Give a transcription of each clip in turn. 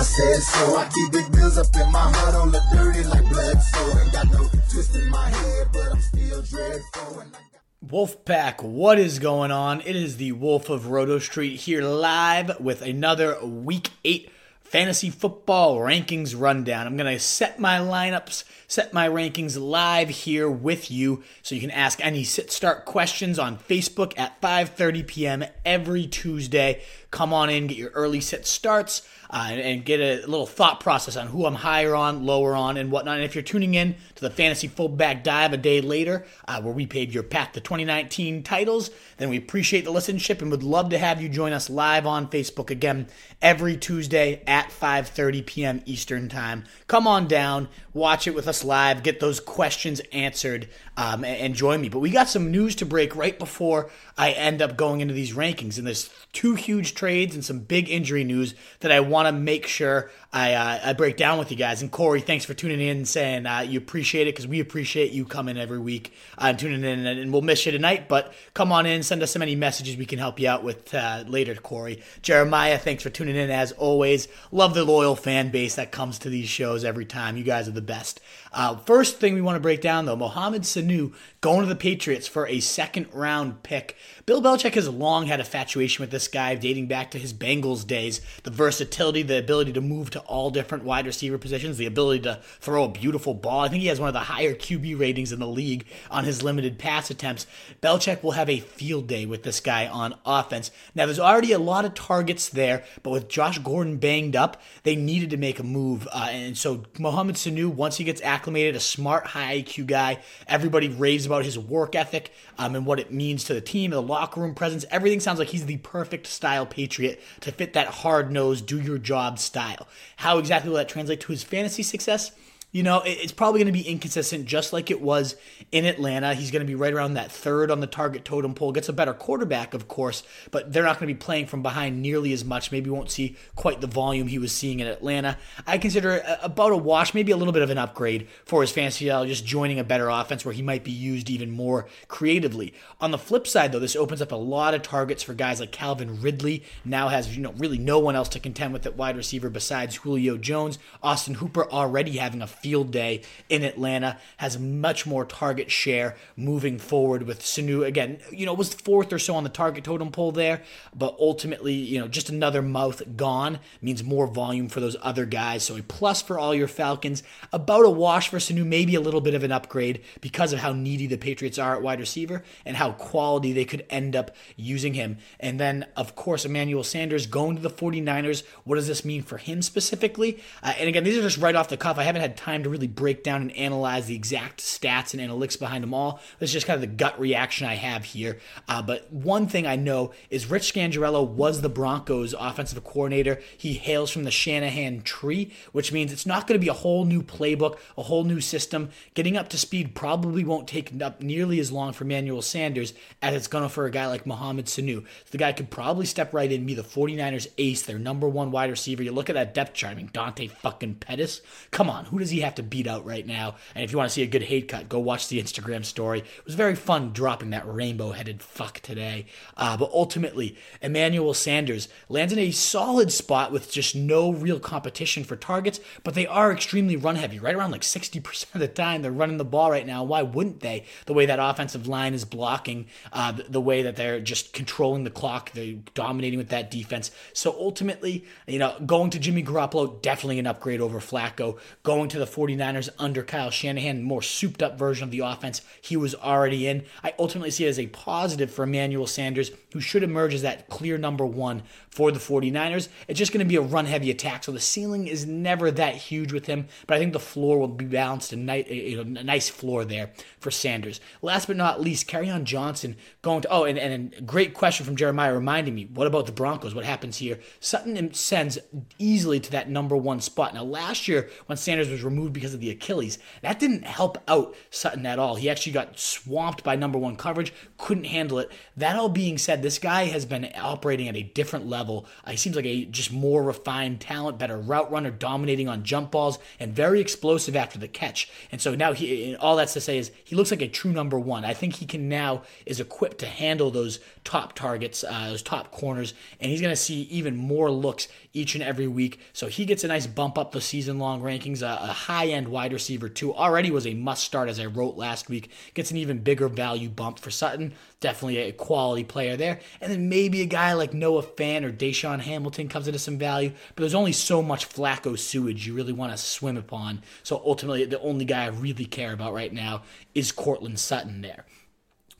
I said so. I keep big bills up in my hood on the dirty like blood. So ain't got no twist in my head, but I'm still dreadful. And I Wolfpack, what is going on? It is the Wolf of Roto Street here live with another Week 8 fantasy football rankings rundown. I'm going to set my lineups, set my rankings live here with you so you can ask any sit start questions on Facebook at 5:30 p.m. every Tuesday. Come on in, get your early sit starts, uh, and, and get a little thought process on who I'm higher on, lower on, and whatnot. And if you're tuning in to the Fantasy Fullback Dive a day later, uh, where we paid your path to 2019 titles, then we appreciate the listenership and would love to have you join us live on Facebook again every Tuesday at 5:30 p.m. Eastern Time. Come on down, watch it with us live, get those questions answered, um, and, and join me. But we got some news to break right before I end up going into these rankings, and there's two huge trades and some big injury news that I want to make sure I, uh, I break down with you guys. And Corey, thanks for tuning in and saying uh, you appreciate it because we appreciate you coming every week uh, and tuning in. And, we'll miss you tonight, but come on in, send us so many messages we can help you out with uh, later, Corey. Jeremiah, thanks for tuning in as always. Love the loyal fan base that comes to these shows every time. You guys are the best. Uh, first thing we want to break down though, Mohamed Sanu going to the Patriots for a second round pick. Bill Belichick has long had a infatuation with this guy, dating back to his Bengals days. The versatility, the ability to move to all different wide receiver positions, the ability to throw a beautiful ball. I think he has one of the higher QB ratings in the league on his limited pass attempts. Belichick will have a field day with this guy on offense. Now, there's already a lot of targets there, but with Josh Gordon banged up, they needed to make a move. Uh, and so Mohamed Sanu, once he gets acclimated, a smart, high IQ guy, everybody raves about his work ethic um, and what it means to the team, and the locker room presence. Everything sounds like he's the perfect style Patriot to fit that hard nosed, do your job style. How exactly will that translate to his fantasy success? You know, it's probably going to be inconsistent, just like it was in Atlanta. He's going to be right around that third on the target totem pole. Gets a better quarterback, of course, but they're not going to be playing from behind nearly as much. Maybe won't see quite the volume he was seeing in Atlanta. I consider it about a wash, maybe a little bit of an upgrade for his fantasy style, just joining a better offense where he might be used even more creatively. On the flip side, though, this opens up a lot of targets for guys like Calvin Ridley. Now has you know really no one else to contend with at wide receiver besides Julio Jones. Austin Hooper already having a field day in Atlanta has much more target share moving forward with Sanu. Again, you know, was fourth or so on the target totem pole there, but ultimately, you know, just another mouth gone means more volume for those other guys. So a plus for all your Falcons, about a wash for Sanu, maybe a little bit of an upgrade because of how needy the Patriots are at wide receiver and how quality they could end up using him. And then, of course, Emmanuel Sanders going to the 49ers. What does this mean for him specifically? Uh, and again, these are just right off the cuff. I haven't had time to really break down and analyze the exact stats and analytics behind them all. It's just kind of the gut reaction I have here. Uh, but one thing I know is Rich Scangarello was the Broncos offensive coordinator. He hails from the Shanahan tree, which means it's not going to be a whole new playbook, a whole new system. Getting up to speed probably won't take up nearly as long for Manuel Sanders as it's going to for a guy like Mohamed Sanu. The guy could probably step right in, be the 49ers ace, their number one wide receiver. You look at that depth chart, I mean, Dante fucking Pettis. Come on, who does he have to beat out right now? And if you want to see a good hate cut, go watch the Instagram story. It was very fun dropping that rainbow headed fuck today. Uh, but ultimately, Emmanuel Sanders lands in a solid spot with just no real competition for targets, but they are extremely run heavy, right around like 60% of the time they're running the ball right now. Why wouldn't they? The way that offensive line is blocking, uh, the, the way that they're just controlling the clock, they're dominating with that defense. So ultimately, you know, going to Jimmy Garoppolo, definitely an upgrade over Flacco. Going to the the 49ers under Kyle Shanahan, more souped up version of the offense he was already in. I ultimately see it as a positive for Emmanuel Sanders, who should emerge as that clear number one for the 49ers. It's just going to be a run heavy attack, so the ceiling is never that huge with him, but I think the floor will be balanced, a nice, a nice floor there for Sanders. Last but not least, Kerryon Johnson going to, oh, and, and a great question from Jeremiah reminding me, what about the Broncos? What happens here? Sutton sends easily to that number one spot. Now, last year, when Sanders was removed because of the Achilles, that didn't help out Sutton at all. He actually got swamped by number one coverage, couldn't handle it. That all being said, this guy has been operating at a different level. Uh, he seems like a just more refined talent, better route runner, dominating on jump balls, and very explosive after the catch. And so now he, all that's to say is he looks like a true number one. I think he can now is equipped to handle those top targets, uh, those top corners, and he's going to see even more looks each and every week. So he gets a nice bump up the season long rankings. Uh, a high end wide receiver, too. Already was a must start, as I wrote last week. Gets an even bigger value bump for Sutton. Definitely a quality player there. And then maybe a guy like Noah Fant or DaeSean Hamilton comes into some value. But there's only so much Flacco sewage you really want to swim upon. So ultimately, the only guy I really care about right now is Courtland Sutton there.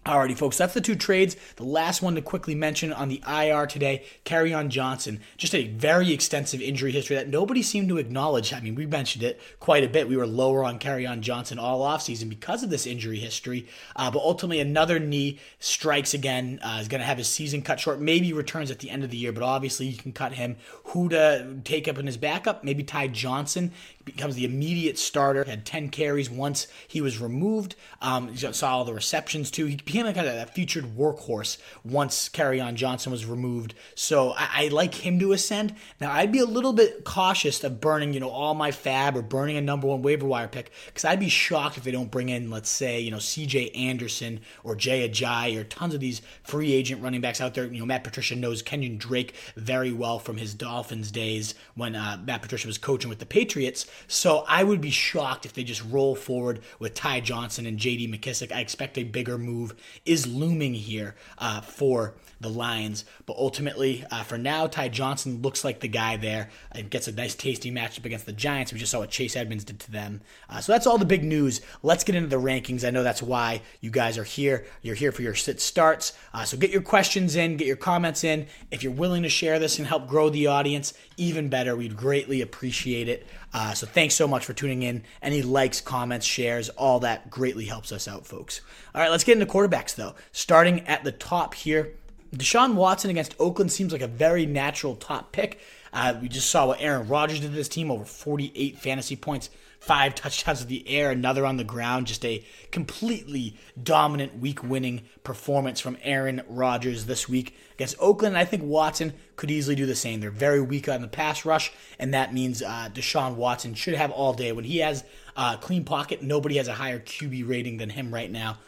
Alrighty, folks, that's the two trades. The last one to quickly mention on the IR today, Kerryon Johnson. Just a very extensive injury history that nobody seemed to acknowledge. I mean, we mentioned it quite a bit. We were lower on Kerryon Johnson all offseason because of this injury history. Uh, but ultimately, another knee strikes again. Uh, is going to have his season cut short. Maybe returns at the end of the year, but obviously you can cut him. Who to take up in his backup? Maybe Ty Johnson becomes the immediate starter. Had 10 carries once he was removed. Um, saw all the receptions too. He became a kind of a featured workhorse once Kerryon Johnson was removed. So I, I, like him to ascend. Now I'd be a little bit cautious of burning, you know, all my FAAB or burning a number one waiver wire pick because I'd be shocked if they don't bring in, let's say, you know, C.J. Anderson or Jay Ajayi or tons of these free agent running backs out there. You know, Matt Patricia knows Kenyon Drake very well from his Dolphins days when uh, Matt Patricia was coaching with the Patriots. So I would be shocked if they just roll forward with Ty Johnson and J.D. McKissic. I expect a bigger move is looming here uh, for the Lions. But ultimately, uh, for now, Ty Johnson looks like the guy there and gets a nice, tasty matchup against the Giants. We just saw what Chase Edmonds did to them. Uh, so that's all the big news. Let's get into the rankings. I know that's why you guys are here. You're here for your sit starts. Uh, so get your questions in, get your comments in. If you're willing to share this and help grow the audience, even better. We'd greatly appreciate it. Uh, so thanks so much for tuning in. Any likes, comments, shares, all that greatly helps us out, folks. All right, let's get into quarterbacks, though. Starting at the top here, Deshaun Watson against Oakland seems like a very natural top pick. Uh, we just saw what Aaron Rodgers did to this team over 48 fantasy points, five touchdowns in the air, another on the ground. Just a completely dominant week winning performance from Aaron Rodgers this week against Oakland. I think Watson could easily do the same. They're very weak on the pass rush, and that means uh, Deshaun Watson should have all day. When he has a clean pocket, nobody has a higher QB rating than him right now.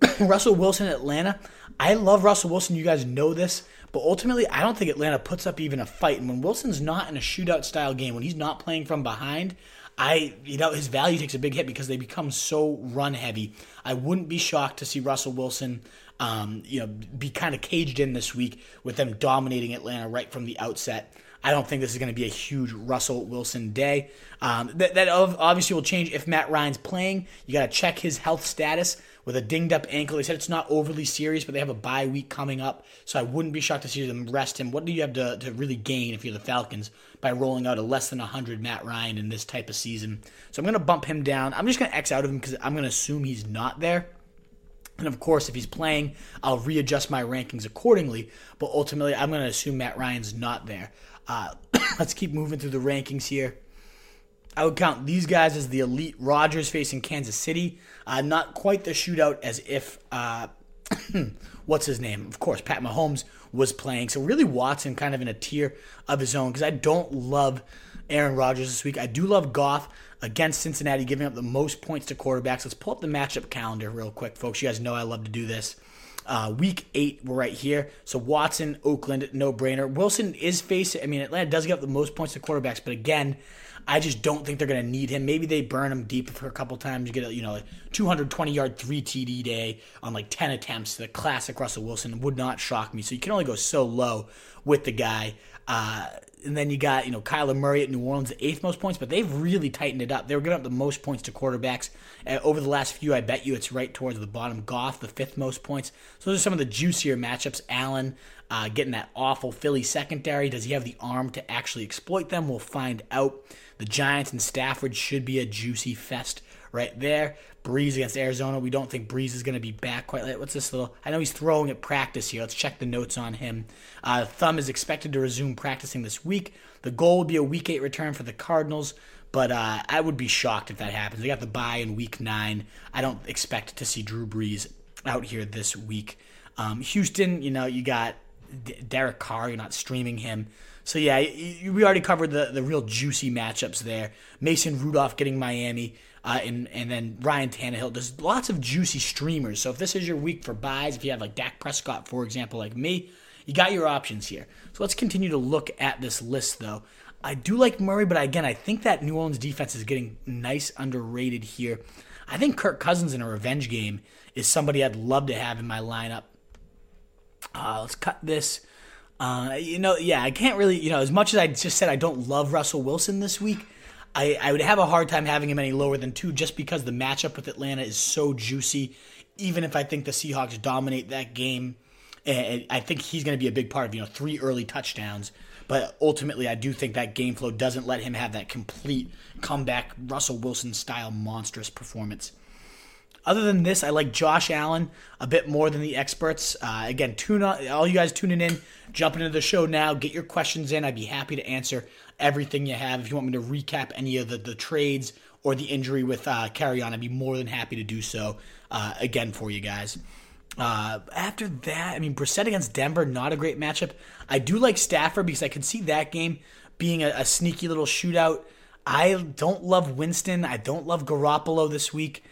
Russell Wilson, Atlanta. I love Russell Wilson. You guys know this. But ultimately, I don't think Atlanta puts up even a fight. And when Wilson's not in a shootout style game, when he's not playing from behind, I, you know, his value takes a big hit because they become so run heavy. I wouldn't be shocked to see Russell Wilson, um, you know, be kind of caged in this week with them dominating Atlanta right from the outset. I don't think this is going to be a huge Russell Wilson day. Um, that, that obviously will change if Matt Ryan's playing. You got to check his health status with a dinged up ankle. They said it's not overly serious, but they have a bye week coming up, so I wouldn't be shocked to see them rest him. What do you have to, to really gain if you're the Falcons by rolling out a less than 100 Matt Ryan in this type of season? So I'm going to bump him down. I'm just going to X out of him because I'm going to assume he's not there. And of course, if he's playing, I'll readjust my rankings accordingly. But ultimately, I'm going to assume Matt Ryan's not there. Uh, let's keep moving through the rankings here. I would count these guys as the elite. Rodgers facing Kansas City. Uh, not quite the shootout as if, uh, what's his name? Of course, Pat Mahomes was playing. So really, Watson kind of in a tier of his own because I don't love Aaron Rodgers this week. I do love Goff against Cincinnati, giving up the most points to quarterbacks. Let's pull up the matchup calendar real quick, folks. You guys know I love to do this. Uh, week eight, we're right here. So Watson, Oakland, no brainer. Wilson is facing. I mean, Atlanta does give up the most points to quarterbacks, but again, I just don't think they're going to need him. Maybe they burn him deep for a couple times. You get a you know a 220 yard three TD day on like 10 attempts. The classic Russell Wilson would not shock me. So you can only go so low with the guy. Uh, and then you got, you know, Kyler Murray at New Orleans, the eighth most points, but they've really tightened it up. They were giving up the most points to quarterbacks. Uh, over the last few, I bet you it's right towards the bottom. Goff, the fifth most points. So those are some of the juicier matchups. Allen uh, getting that awful Philly secondary. Does he have the arm to actually exploit them? We'll find out. The Giants and Stafford should be a juicy fest right there. Brees against Arizona. We don't think Brees is going to be back quite late. What's this little? I know he's throwing at practice here. Let's check the notes on him. Uh, Thumb is expected to resume practicing this week. The goal would be a week eight return for the Cardinals, but uh, I would be shocked if that happens. They got the bye in week nine. I don't expect to see Drew Brees out here this week. Um, Houston, you know, you got D- Derek Carr. You're not streaming him. So yeah, we already covered the, the real juicy matchups there. Mason Rudolph getting Miami uh, and and then Ryan Tannehill. There's lots of juicy streamers. So if this is your week for byes, if you have like Dak Prescott, for example, like me, you got your options here. So let's continue to look at this list, though. I do like Murray, but again, I think that New Orleans defense is getting nice underrated here. I think Kirk Cousins in a revenge game is somebody I'd love to have in my lineup. Uh, let's cut this. Uh, you know, yeah, I can't really, you know, as much as I just said I don't love Russell Wilson this week, I, I would have a hard time having him any lower than two just because the matchup with Atlanta is so juicy. Even if I think the Seahawks dominate that game, and I think he's going to be a big part of you know three early touchdowns. But ultimately, I do think that game flow doesn't let him have that complete comeback Russell Wilson style monstrous performance. Other than this, I like Josh Allen a bit more than the experts. Uh, again, tune on, all you guys tuning in, jump into the show now, get your questions in. I'd be happy to answer everything you have. If you want me to recap any of the, the trades or the injury with uh, Kerryon, I'd be more than happy to do so uh, again for you guys. Uh, after that, I mean, Brissett against Denver, not a great matchup. I do like Stafford because I could see that game being a, a sneaky little shootout. I don't love Winston. I don't love Garoppolo this week.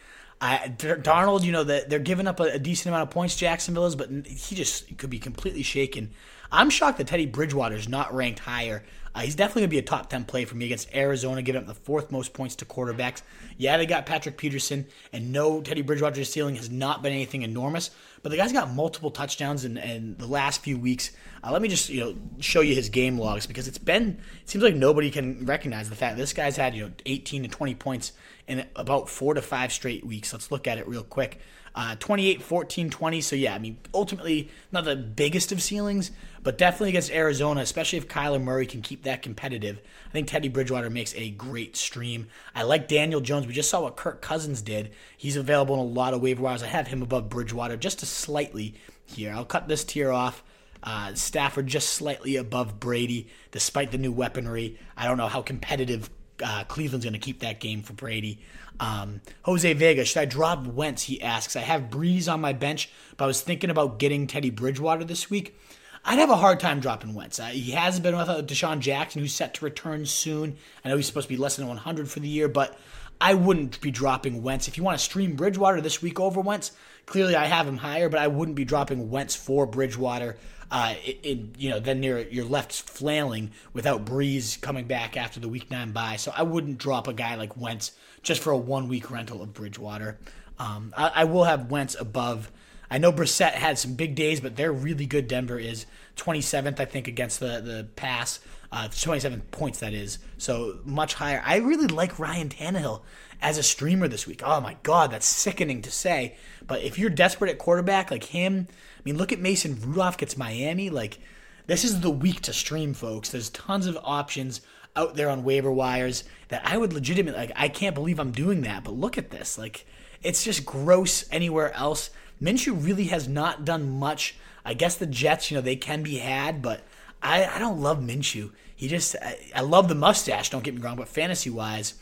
I, Darnold, you know, that they're giving up a, a, decent amount of points, Jacksonville is, but he just could be completely shaken. I'm shocked that Teddy Bridgewater is not ranked higher uh, he's definitely going to be a top 10 play for me against Arizona, giving up the fourth most points to quarterbacks. Yeah, they got Patrick Peterson, and no, Teddy Bridgewater's ceiling has not been anything enormous, but the guy's got multiple touchdowns in, in the last few weeks. Uh, let me just you know show you his game logs because it's been it seems like nobody can recognize the fact this guy's had you know 18 to 20 points in about four to five straight weeks. Let's look at it real quick. Uh, 28, 14, 20. So, yeah, I mean, ultimately, not the biggest of ceilings, but definitely against Arizona, especially if Kyler Murray can keep that competitive. I think Teddy Bridgewater makes a great stream. I like Daniel Jones. We just saw what Kirk Cousins did. He's available in a lot of waiver wires. I have him above Bridgewater just a slightly here. I'll cut this tier off. Uh, Stafford just slightly above Brady, despite the new weaponry. I don't know how competitive uh, Cleveland's going to keep that game for Brady. Um, Jose Vega, should I drop Wentz? He asks. I have Brees on my bench, but I was thinking about getting Teddy Bridgewater this week. I'd have a hard time dropping Wentz. Uh, he has been with uh, DeSean Jackson, who's set to return soon. I know he's supposed to be less than 100 for the year, but I wouldn't be dropping Wentz. If you want to stream Bridgewater this week over Wentz, clearly I have him higher, but I wouldn't be dropping Wentz for Bridgewater. Uh, in, you know, then you're, you're left flailing without Brees coming back after the week nine bye. So I wouldn't drop a guy like Wentz just for a one week rental of Bridgewater. Um, I, I, will have Wentz above. I know Brissett had some big days, but they're really good. Denver is 27th, I think, against the the pass. Uh, 27 points, that is. So much higher. I really like Ryan Tannehill as a streamer this week. Oh my God, that's sickening to say. But if you're desperate at quarterback like him, I mean, look at Mason Rudolph gets Miami. Like, this is the week to stream, folks. There's tons of options out there on waiver wires that I would legitimately like. I can't believe I'm doing that, but look at this. Like, it's just gross anywhere else. Minshew really has not done much. I guess the Jets, you know, they can be had, but I, I don't love Minshew. He just, I, I love the mustache, don't get me wrong, but fantasy wise,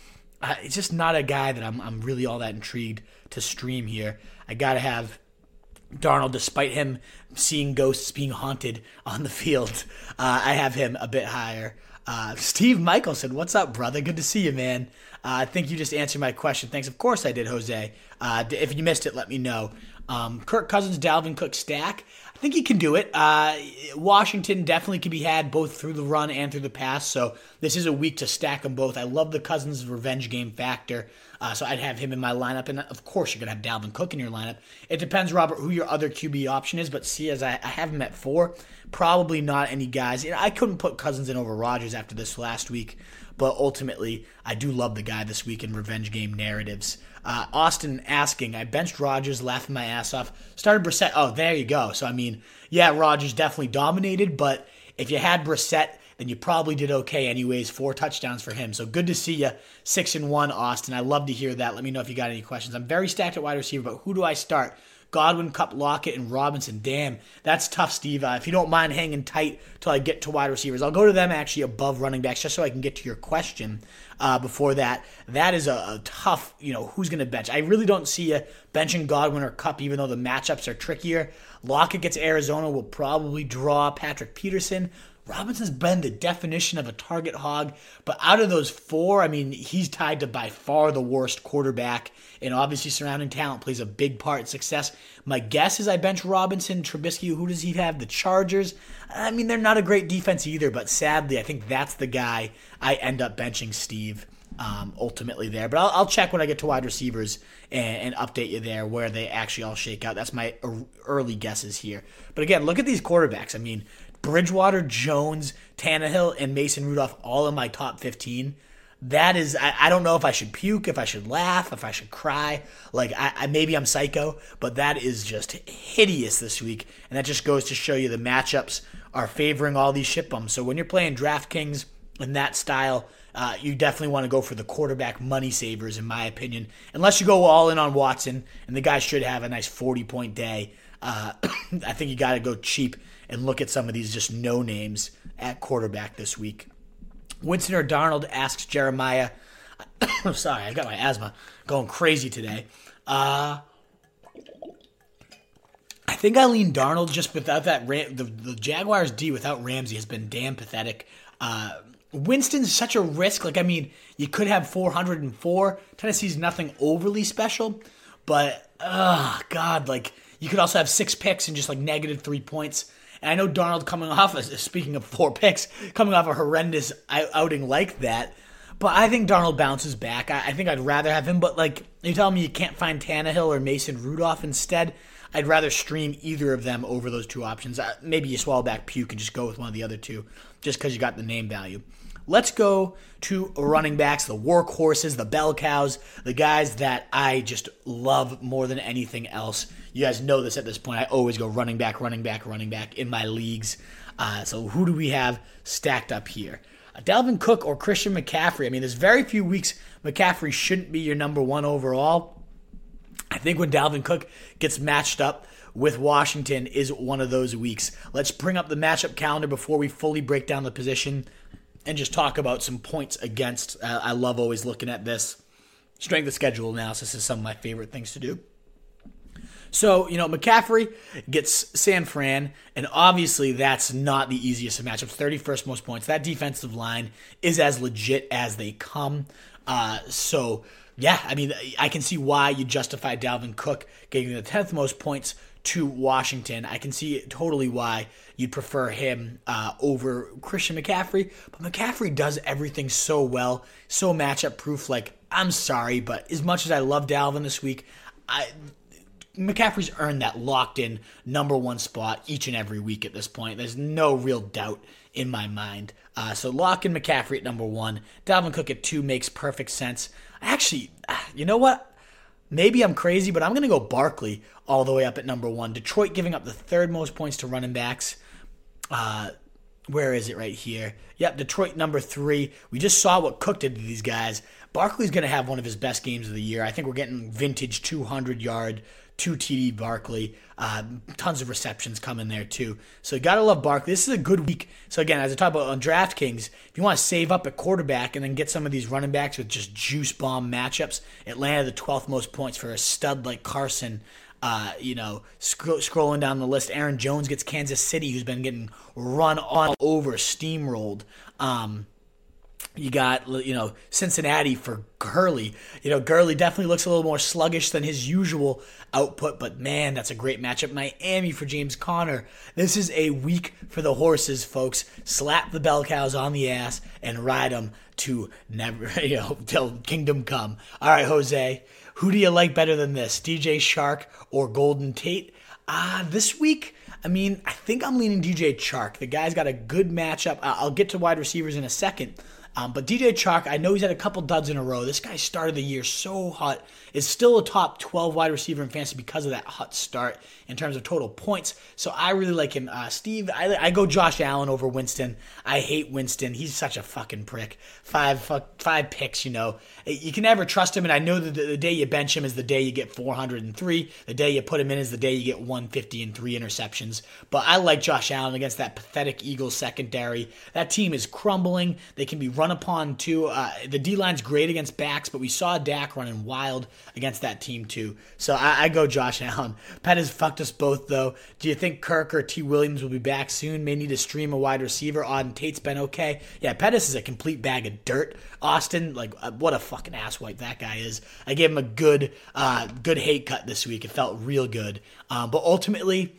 uh, it's just not a guy that I'm, I'm really all that intrigued to stream here. I got to have Darnold, despite him seeing ghosts being haunted on the field, uh, I have him a bit higher. Uh, Steve Michelson, what's up, brother? Good to see you, man. Uh, I think you just answered my question. Thanks. Of course I did, Jose. Uh, if you missed it, let me know. Um, Kirk Cousins, Dalvin Cook stack. I think he can do it. Uh, Washington definitely can be had both through the run and through the pass. So this is a week to stack them both. I love the Cousins revenge game factor. Uh, so I'd have him in my lineup, and of course you're gonna have Dalvin Cook in your lineup. It depends, Robert, who your other QB option is. But see, as I, I have him at four, probably not any guys. You know, I couldn't put Cousins in over Rodgers after this last week, but ultimately I do love the guy this week in revenge game narratives. Uh, Austin asking, I benched Rodgers, laughing my ass off. Started Brissett. Oh, there you go. So I mean, yeah, Rodgers definitely dominated, but if you had Brissett then you probably did okay anyways. Four touchdowns for him. So good to see you. Six and one, Austin. I love to hear that. Let me know if you got any questions. I'm very stacked at wide receiver, but who do I start? Godwin, Kupp, Lockett, and Robinson. Damn, that's tough, Steve. Uh, if you don't mind hanging tight till I get to wide receivers, I'll go to them actually above running backs just so I can get to your question. Uh, before that, that is a, a tough, you know, who's going to bench. I really don't see a benching Godwin or Kupp, even though the matchups are trickier. Lockett gets Arizona, will probably draw Patrick Peterson. Robinson's been the definition of a target hog, but out of those four, I mean, he's tied to by far the worst quarterback, and obviously surrounding talent plays a big part in success. My guess is I bench Robinson, Trubisky. Who does he have? The Chargers. I mean, they're not a great defense either, but sadly, I think that's the guy I end up benching, Steve. Um, ultimately there. But I'll, I'll, check when I get to wide receivers and, and, update you there where they actually all shake out. That's my early guesses here. But again, look at these quarterbacks. I mean, Bridgewater, Jones, Tannehill, and Mason Rudolph all in my top 15. That is, I, I don't know if I should puke, if I should laugh, if I should cry. Like, I, I maybe I'm psycho, but that is just hideous this week. And that just goes to show you the matchups are favoring all these ship bums. So when you're playing DraftKings in that style, uh, you definitely want to go for the quarterback money savers, in my opinion. Unless you go all in on Watson, and the guy should have a nice 40 point day. Uh, I think you got to go cheap and look at some of these just no names at quarterback this week. Winston or Darnold asks Jeremiah. I'm sorry, I got my asthma going crazy today. Uh, I think I lean Darnold just without that. Ram- the, the Jaguars D without Ramsey has been damn pathetic. Uh, Winston's such a risk. Like, I mean, you could have 404. Tennessee's nothing overly special, but, oh, God, like, you could also have six picks and just like negative three points. And I know Darnold coming off, speaking of four picks, coming off a horrendous outing like that. But I think Darnold bounces back. I, think I'd rather have him. But like you tell me, you can't find Tannehill or Mason Rudolph instead. I'd rather stream either of them over those two options. Uh, maybe you swallow back puke and just go with one of the other two, just because you got the name value. Let's go to running backs, the workhorses, the bell cows, the guys that I just love more than anything else. You guys know this at this point. I always go running back, running back, running back in my leagues. Uh, so who do we have stacked up here? Uh, Dalvin Cook or Christian McCaffrey? I mean, there's very few weeks McCaffrey shouldn't be your number one overall. I think when Dalvin Cook gets matched up with Washington is one of those weeks. Let's bring up the matchup calendar before we fully break down the position and just talk about some points against. Uh, I love always looking at this. Strength of schedule analysis is some of my favorite things to do. So, you know, McCaffrey gets San Fran, and obviously that's not the easiest of matchups. 31st most points. That defensive line is as legit as they come. Uh, so, yeah, I mean, I can see why you justify Dalvin Cook getting the 10th most points to Washington. I can see totally why you'd prefer him uh, over Christian McCaffrey. But McCaffrey does everything so well, so matchup proof. Like, I'm sorry, but as much as I love Dalvin this week, I McCaffrey's earned that locked in number one spot each and every week at this point. There's no real doubt in my mind. Uh, so lock in McCaffrey at number one. Dalvin Cook at two makes perfect sense. Actually, you know what? Maybe I'm crazy, but I'm going to go Barkley all the way up at number one. Detroit giving up the third most points to running backs. Uh, where is it right here? Yep, Detroit number three. We just saw what Cook did to these guys. Barkley's going to have one of his best games of the year. I think we're getting vintage 200 yard two TD Barkley. Uh, tons of receptions coming there too. So you gotta love Barkley. This is a good week. So again, as I talk about on DraftKings, if you want to save up at quarterback and then get some of these running backs with just juice bomb matchups, Atlanta the 12th most points for a stud like Carson. Uh, you know, sc- scrolling down the list, Aaron Jones gets Kansas City, who's been getting run all over, steamrolled. Um, You got you know Cincinnati for Gurley. You know Gurley definitely looks a little more sluggish than his usual output, but man, that's a great matchup. Miami for James Conner. This is a week for the horses, folks. Slap the bell cows on the ass and ride them to never, you know, till kingdom come. All right, Jose, who do you like better than this, DJ Chark or Golden Tate? Ah, uh, this week. I mean, I think I'm leaning DJ Chark. The guy's got a good matchup. I'll get to wide receivers in a second. Um, but DJ Chark, I know he's had a couple duds in a row. This guy started the year so hot. Is still a top 12 wide receiver in fantasy because of that hot start in terms of total points. So I really like him. Uh, Steve, I, I, go Josh Allen over Winston. I hate Winston. He's such a fucking prick. Five fuck, five picks, you know. You can never trust him. And I know that the, the day you bench him is the day you get 403. The day you put him in is the day you get 150 and three interceptions. But I like Josh Allen against that pathetic Eagles secondary. That team is crumbling. They can be run upon too. Uh, the D line's great against backs, but we saw Dak running wild against that team too. So I, I go Josh Allen. Pat is fucked us both though. Do you think Kirk or T. Williams will be back soon? May need to stream a wide receiver. Auden Tate's been okay. Yeah, Pettis is a complete bag of dirt. Austin, like uh, what a fucking asswipe that guy is. I gave him a good, uh, good hate cut this week. It felt real good. Um, but ultimately.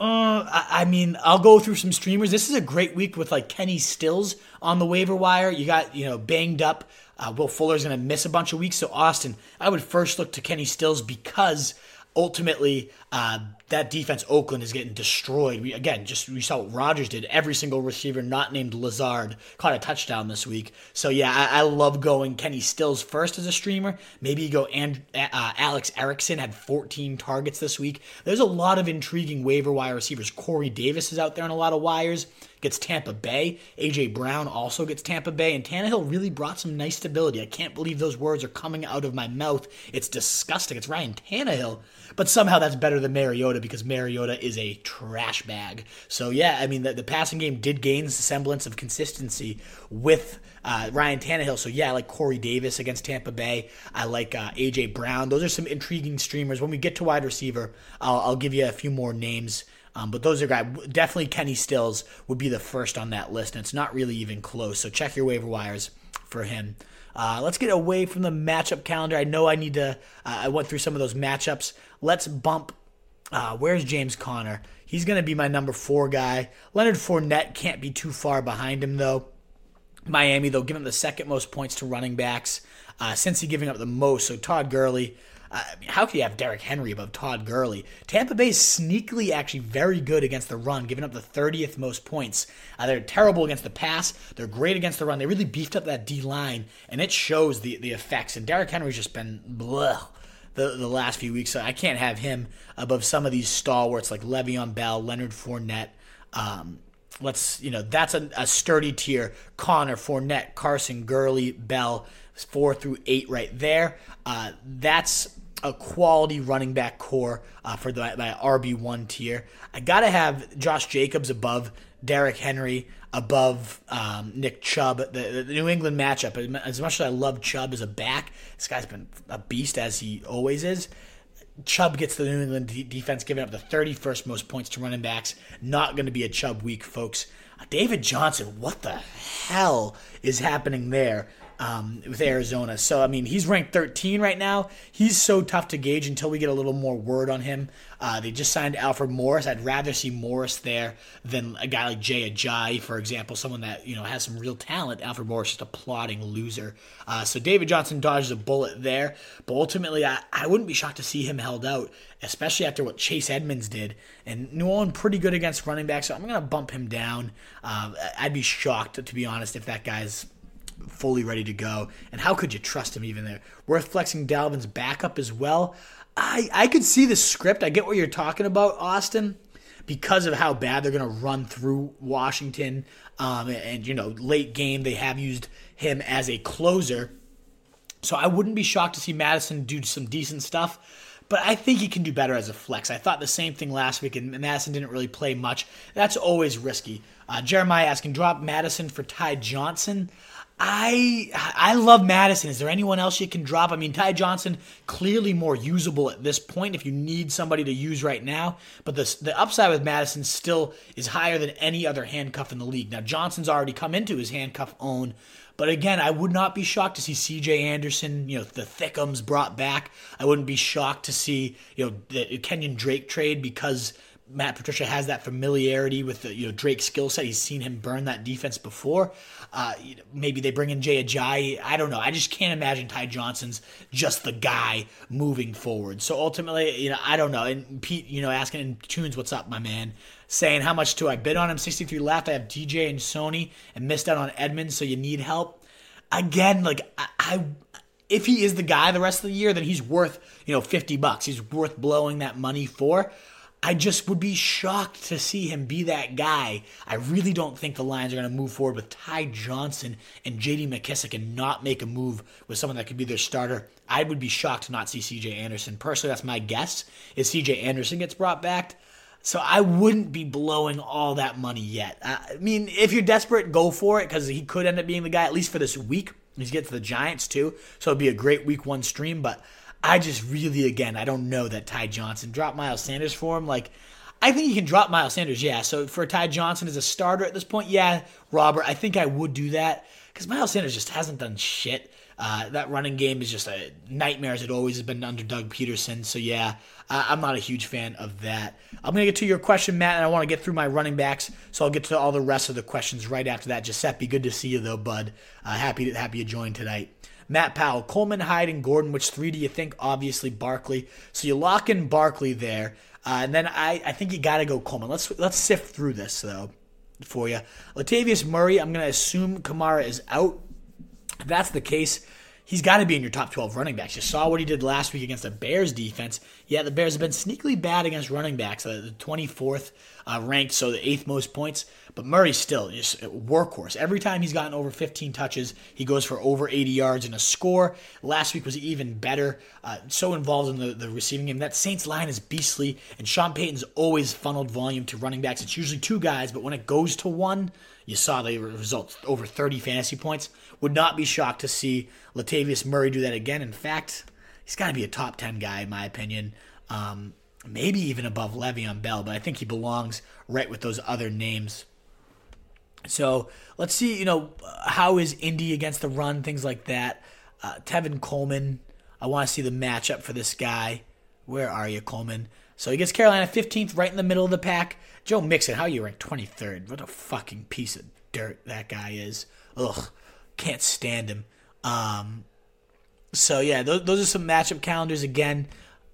Uh, I, I, mean, I'll go through some streamers. This is a great week with like Kenny Stills on the waiver wire. You got, you know, banged up uh, Will Fuller's going to miss a bunch of weeks. So, Austin, I would first look to Kenny Stills because ultimately uh, that defense Oakland is getting destroyed. We again just we saw what Rodgers did. Every single receiver not named Lazard caught a touchdown this week. So yeah, I, I love going Kenny Stills first as a streamer. Maybe you go and uh, Alex Erickson had 14 targets this week. There's a lot of intriguing waiver wire receivers. Corey Davis is out there on a lot of wires gets Tampa Bay. AJ Brown also gets Tampa Bay, and Tannehill really brought some nice stability. I can't believe those words are coming out of my mouth. It's disgusting. It's Ryan Tannehill, but somehow that's better than Mariota because Mariota is a trash bag. So yeah, I mean the, the passing game did gain semblance of consistency with uh, Ryan Tannehill. So yeah, I like Corey Davis against Tampa Bay. I like uh, AJ Brown. Those are some intriguing streamers. When we get to wide receiver, I'll, I'll give you a few more names. Um, but those are guys. Definitely Kenny Stills would be the first on that list, and it's not really even close. So check your waiver wires for him. Uh, let's get away from the matchup calendar. I know I need to. Uh, I went through some of those matchups. Let's bump. Uh, where's James Conner? He's going to be my number four guy. Leonard Fournette can't be too far behind him though. Miami though, giving the second most points to running backs. Uh, since he giving up the most, so Todd Gurley I mean, how can you have Derrick Henry above Todd Gurley? Tampa Bay is sneakily actually very good against the run, giving up the 30th most points. Uh, they're terrible against the pass. They're great against the run. They really beefed up that D line, and it shows the, the effects. And Derrick Henry's just been blah the, the last few weeks. So I can't have him above some of these stalwarts like Le'Veon Bell, Leonard Fournette. Um, let's you know that's a, a, sturdy tier. Conner, Fournette, Carson, Gurley, Bell, four through eight right there. Uh, that's a quality running back core uh, for the, my RB1 tier. I got to have Josh Jacobs above Derrick Henry, above um, Nick Chubb. The, the, New England matchup, as much as I love Chubb as a back, this guy's been a beast as he always is. Chubb gets the New England d- defense giving up the 31st most points to running backs. Not going to be a Chubb week, folks. David Johnson, what the hell is happening there? Um, with Arizona. So, I mean, he's ranked 13 right now. He's so tough to gauge until we get a little more word on him. Uh, they just signed Alfred Morris. I'd rather see Morris there than a guy like Jay Ajayi, for example, someone that, you know, has some real talent. Alfred Morris just a plodding loser. Uh, so David Johnson dodges a bullet there. But ultimately, I, I wouldn't be shocked to see him held out, especially after what Chase Edmonds did. And New Orleans pretty good against running backs, so I'm going to bump him down. Uh, I'd be shocked, to be honest, if that guy's fully ready to go. And how could you trust him even there? Worth flexing Dalvin's backup as well. I I could see the script. I get what you're talking about, Austin, because of how bad they're going to run through Washington. Um, and you know, late game they have used him as a closer. So I wouldn't be shocked to see Madison do some decent stuff but I think he can do better as a flex. I thought the same thing last week, and Madison didn't really play much. That's always risky. Uh, Jeremiah asking, drop Madison for Ty Johnson. I I love Madison. Is there anyone else you can drop? I mean, Ty Johnson clearly more usable at this point if you need somebody to use right now. But the the upside with Madison still is higher than any other handcuff in the league. Now Johnson's already come into his handcuff own, But again, I would not be shocked to see C.J. Anderson, you know, the Thickums brought back. I wouldn't be shocked to see, you know, the Kenyon Drake trade because Matt Patricia has that familiarity with the you know Drake skill set. He's seen him burn that defense before. Uh, maybe they bring in Jay Ajayi. I don't know. I just can't imagine Ty Johnson's just the guy moving forward. So ultimately, you know, I don't know. And Pete, you know, asking in tunes, "What's up, my man?" Saying how much do I bid on him? 63 left. I have DJ and Sony and missed out on Edmonds. So you need help. Again, like I, I if he is the guy the rest of the year, then he's worth you know 50 bucks. He's worth blowing that money for. I just would be shocked to see him be that guy. I really don't think the Lions are going to move forward with Ty Johnson and JD McKissic and not make a move with someone that could be their starter. I would be shocked to not see CJ Anderson. Personally, that's my guess, is CJ Anderson gets brought back. So I wouldn't be blowing all that money yet. I mean, if you're desperate, go for it because he could end up being the guy, at least for this week. He's get to the Giants too, so it'd be a great week one stream, but I just really, again, I don't know that Ty Johnson drop Miles Sanders for him. Like, I think you can drop Miles Sanders, yeah. So for Ty Johnson as a starter at this point, yeah, Robert, I think I would do that because Miles Sanders just hasn't done shit. Uh, that running game is just a nightmare as it always has been under Doug Pederson. So yeah, I'm not a huge fan of that. I'm gonna get to your question, Matt, and I want to get through my running backs, so I'll get to all the rest of the questions right after that. Giuseppe, good to see you though, bud. Uh, happy to happy you joined tonight. Matt Powell, Coleman, Hyde, and Gordon. Which three do you think? Obviously, Barkley. So you lock in Barkley there, uh, and then I, I think you got to go Coleman. Let's let's sift through this though for you. Latavius Murray. I'm going to assume Kamara is out. If that's the case, he's got to be in your top 12 running backs. You saw what he did last week against the Bears defense. Yeah, the Bears have been sneakily bad against running backs, uh, the 24th uh, ranked, so the eighth most points. But Murray's still just a workhorse. Every time he's gotten over 15 touches, he goes for over 80 yards and a score. Last week was even better. Uh, so involved in the, the receiving game. That Saints line is beastly, and Sean Payton's always funneled volume to running backs. It's usually two guys, but when it goes to one, you saw the results over 30 fantasy points. Would not be shocked to see Latavius Murray do that again. In fact, he's got to be a top 10 guy, in my opinion. Um, maybe even above Le'Veon Bell, but I think he belongs right with those other names. So let's see, you know, how is Indy against the run, things like that. Uh, Tevin Coleman, I want to see the matchup for this guy. Where are you, Coleman? So he gets Carolina 15th, right in the middle of the pack. Joe Mixon, how you ranked 23rd? What a fucking piece of dirt that guy is. Ugh, can't stand him. Um, so yeah, those, those are some matchup calendars. Again,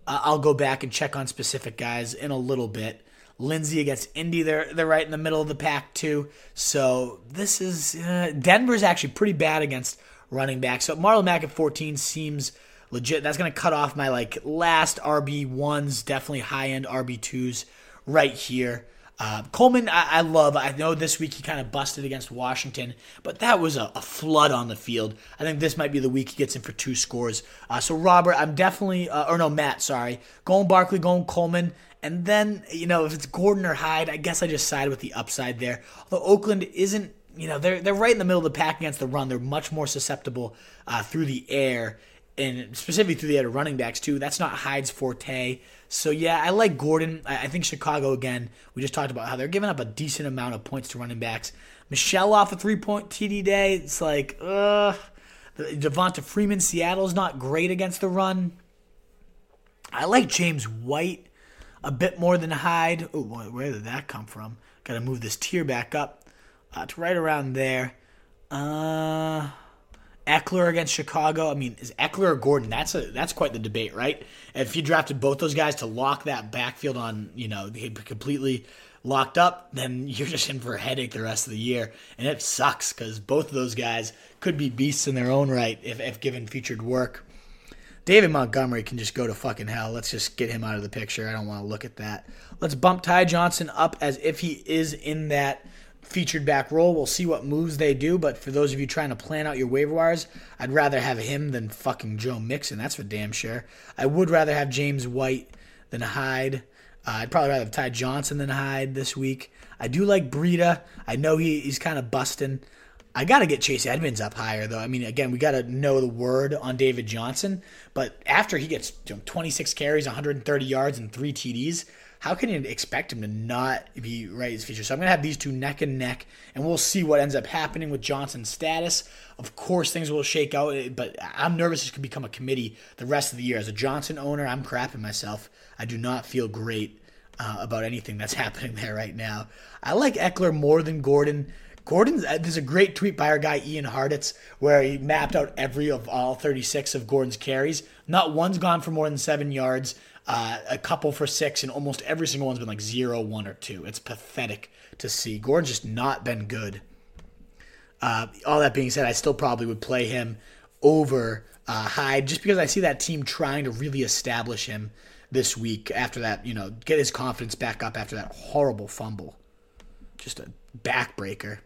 uh, I'll go back and check on specific guys in a little bit. Lindsay against Indy, they're they're right in the middle of the pack too. So this is uh, Denver's actually pretty bad against running back. So Marlon Mack at 14 seems legit. That's gonna cut off my like last RB ones, definitely high end RB twos right here. Uh, Coleman, I, I, love. I know this week he kind of busted against Washington, but that was a, a, flood on the field. I think this might be the week he gets in for two scores. Uh, so Robert, I'm definitely, uh, or no, Matt, sorry, going Barkley, going Coleman. And then, you know, if it's Gordon or Hyde, I guess I just side with the upside there. Although Oakland isn't, you know, they're, they're right in the middle of the pack against the run. They're much more susceptible uh, through the air, and specifically through the air to running backs, too. That's not Hyde's forte. So, yeah, I like Gordon. I, I think Chicago, again, we just talked about how they're giving up a decent amount of points to running backs. Michel off a three point TD day. It's like, ugh. Devonta Freeman, Seattle's not great against the run. I like James White a bit more than Hyde. Oh, where did that come from? Got to move this tier back up uh, to right around there. Uh, Ekeler against Chicago. I mean, is Ekeler or Gordon? That's a that's quite the debate, right? If you drafted both those guys to lock that backfield on, you know, completely locked up, then you're just in for a headache the rest of the year, and it sucks because both of those guys could be beasts in their own right if, if given featured work. David Montgomery can just go to fucking hell. Let's just get him out of the picture. I don't want to look at that. Let's bump Ty Johnson up as if he is in that featured back role. We'll see what moves they do, but for those of you trying to plan out your waiver wires, I'd rather have him than fucking Joe Mixon. That's for damn sure. I would rather have James White than Hyde. Uh, I'd probably rather have Ty Johnson than Hyde this week. I do like Breida. I know he, he's kind of busting. I got to get Chase Edmonds up higher, though. I mean, again, we got to know the word on David Johnson. But after he gets 26 carries, 130 yards, and three TDs, how can you expect him to not be right his future? So I'm going to have these two neck and neck, and we'll see what ends up happening with Johnson's status. Of course, things will shake out, but I'm nervous this could become a committee the rest of the year. As a Johnson owner, I'm crapping myself. I do not feel great uh, about anything that's happening there right now. I like Ekeler more than Gordon. Gordon, uh, there's a great tweet by our guy Ian Hartitz where he mapped out every of all 36 of Gordon's carries. Not one's gone for more than seven yards uh, a couple for six, and almost every single one's been like zero, one, or two. It's pathetic to see. Gordon's just not been good. Uh, all that being said, I still probably would play him over uh, Hyde just because I see that team trying to really establish him this week after that, you know, get his confidence back up after that horrible fumble. Just a backbreaker.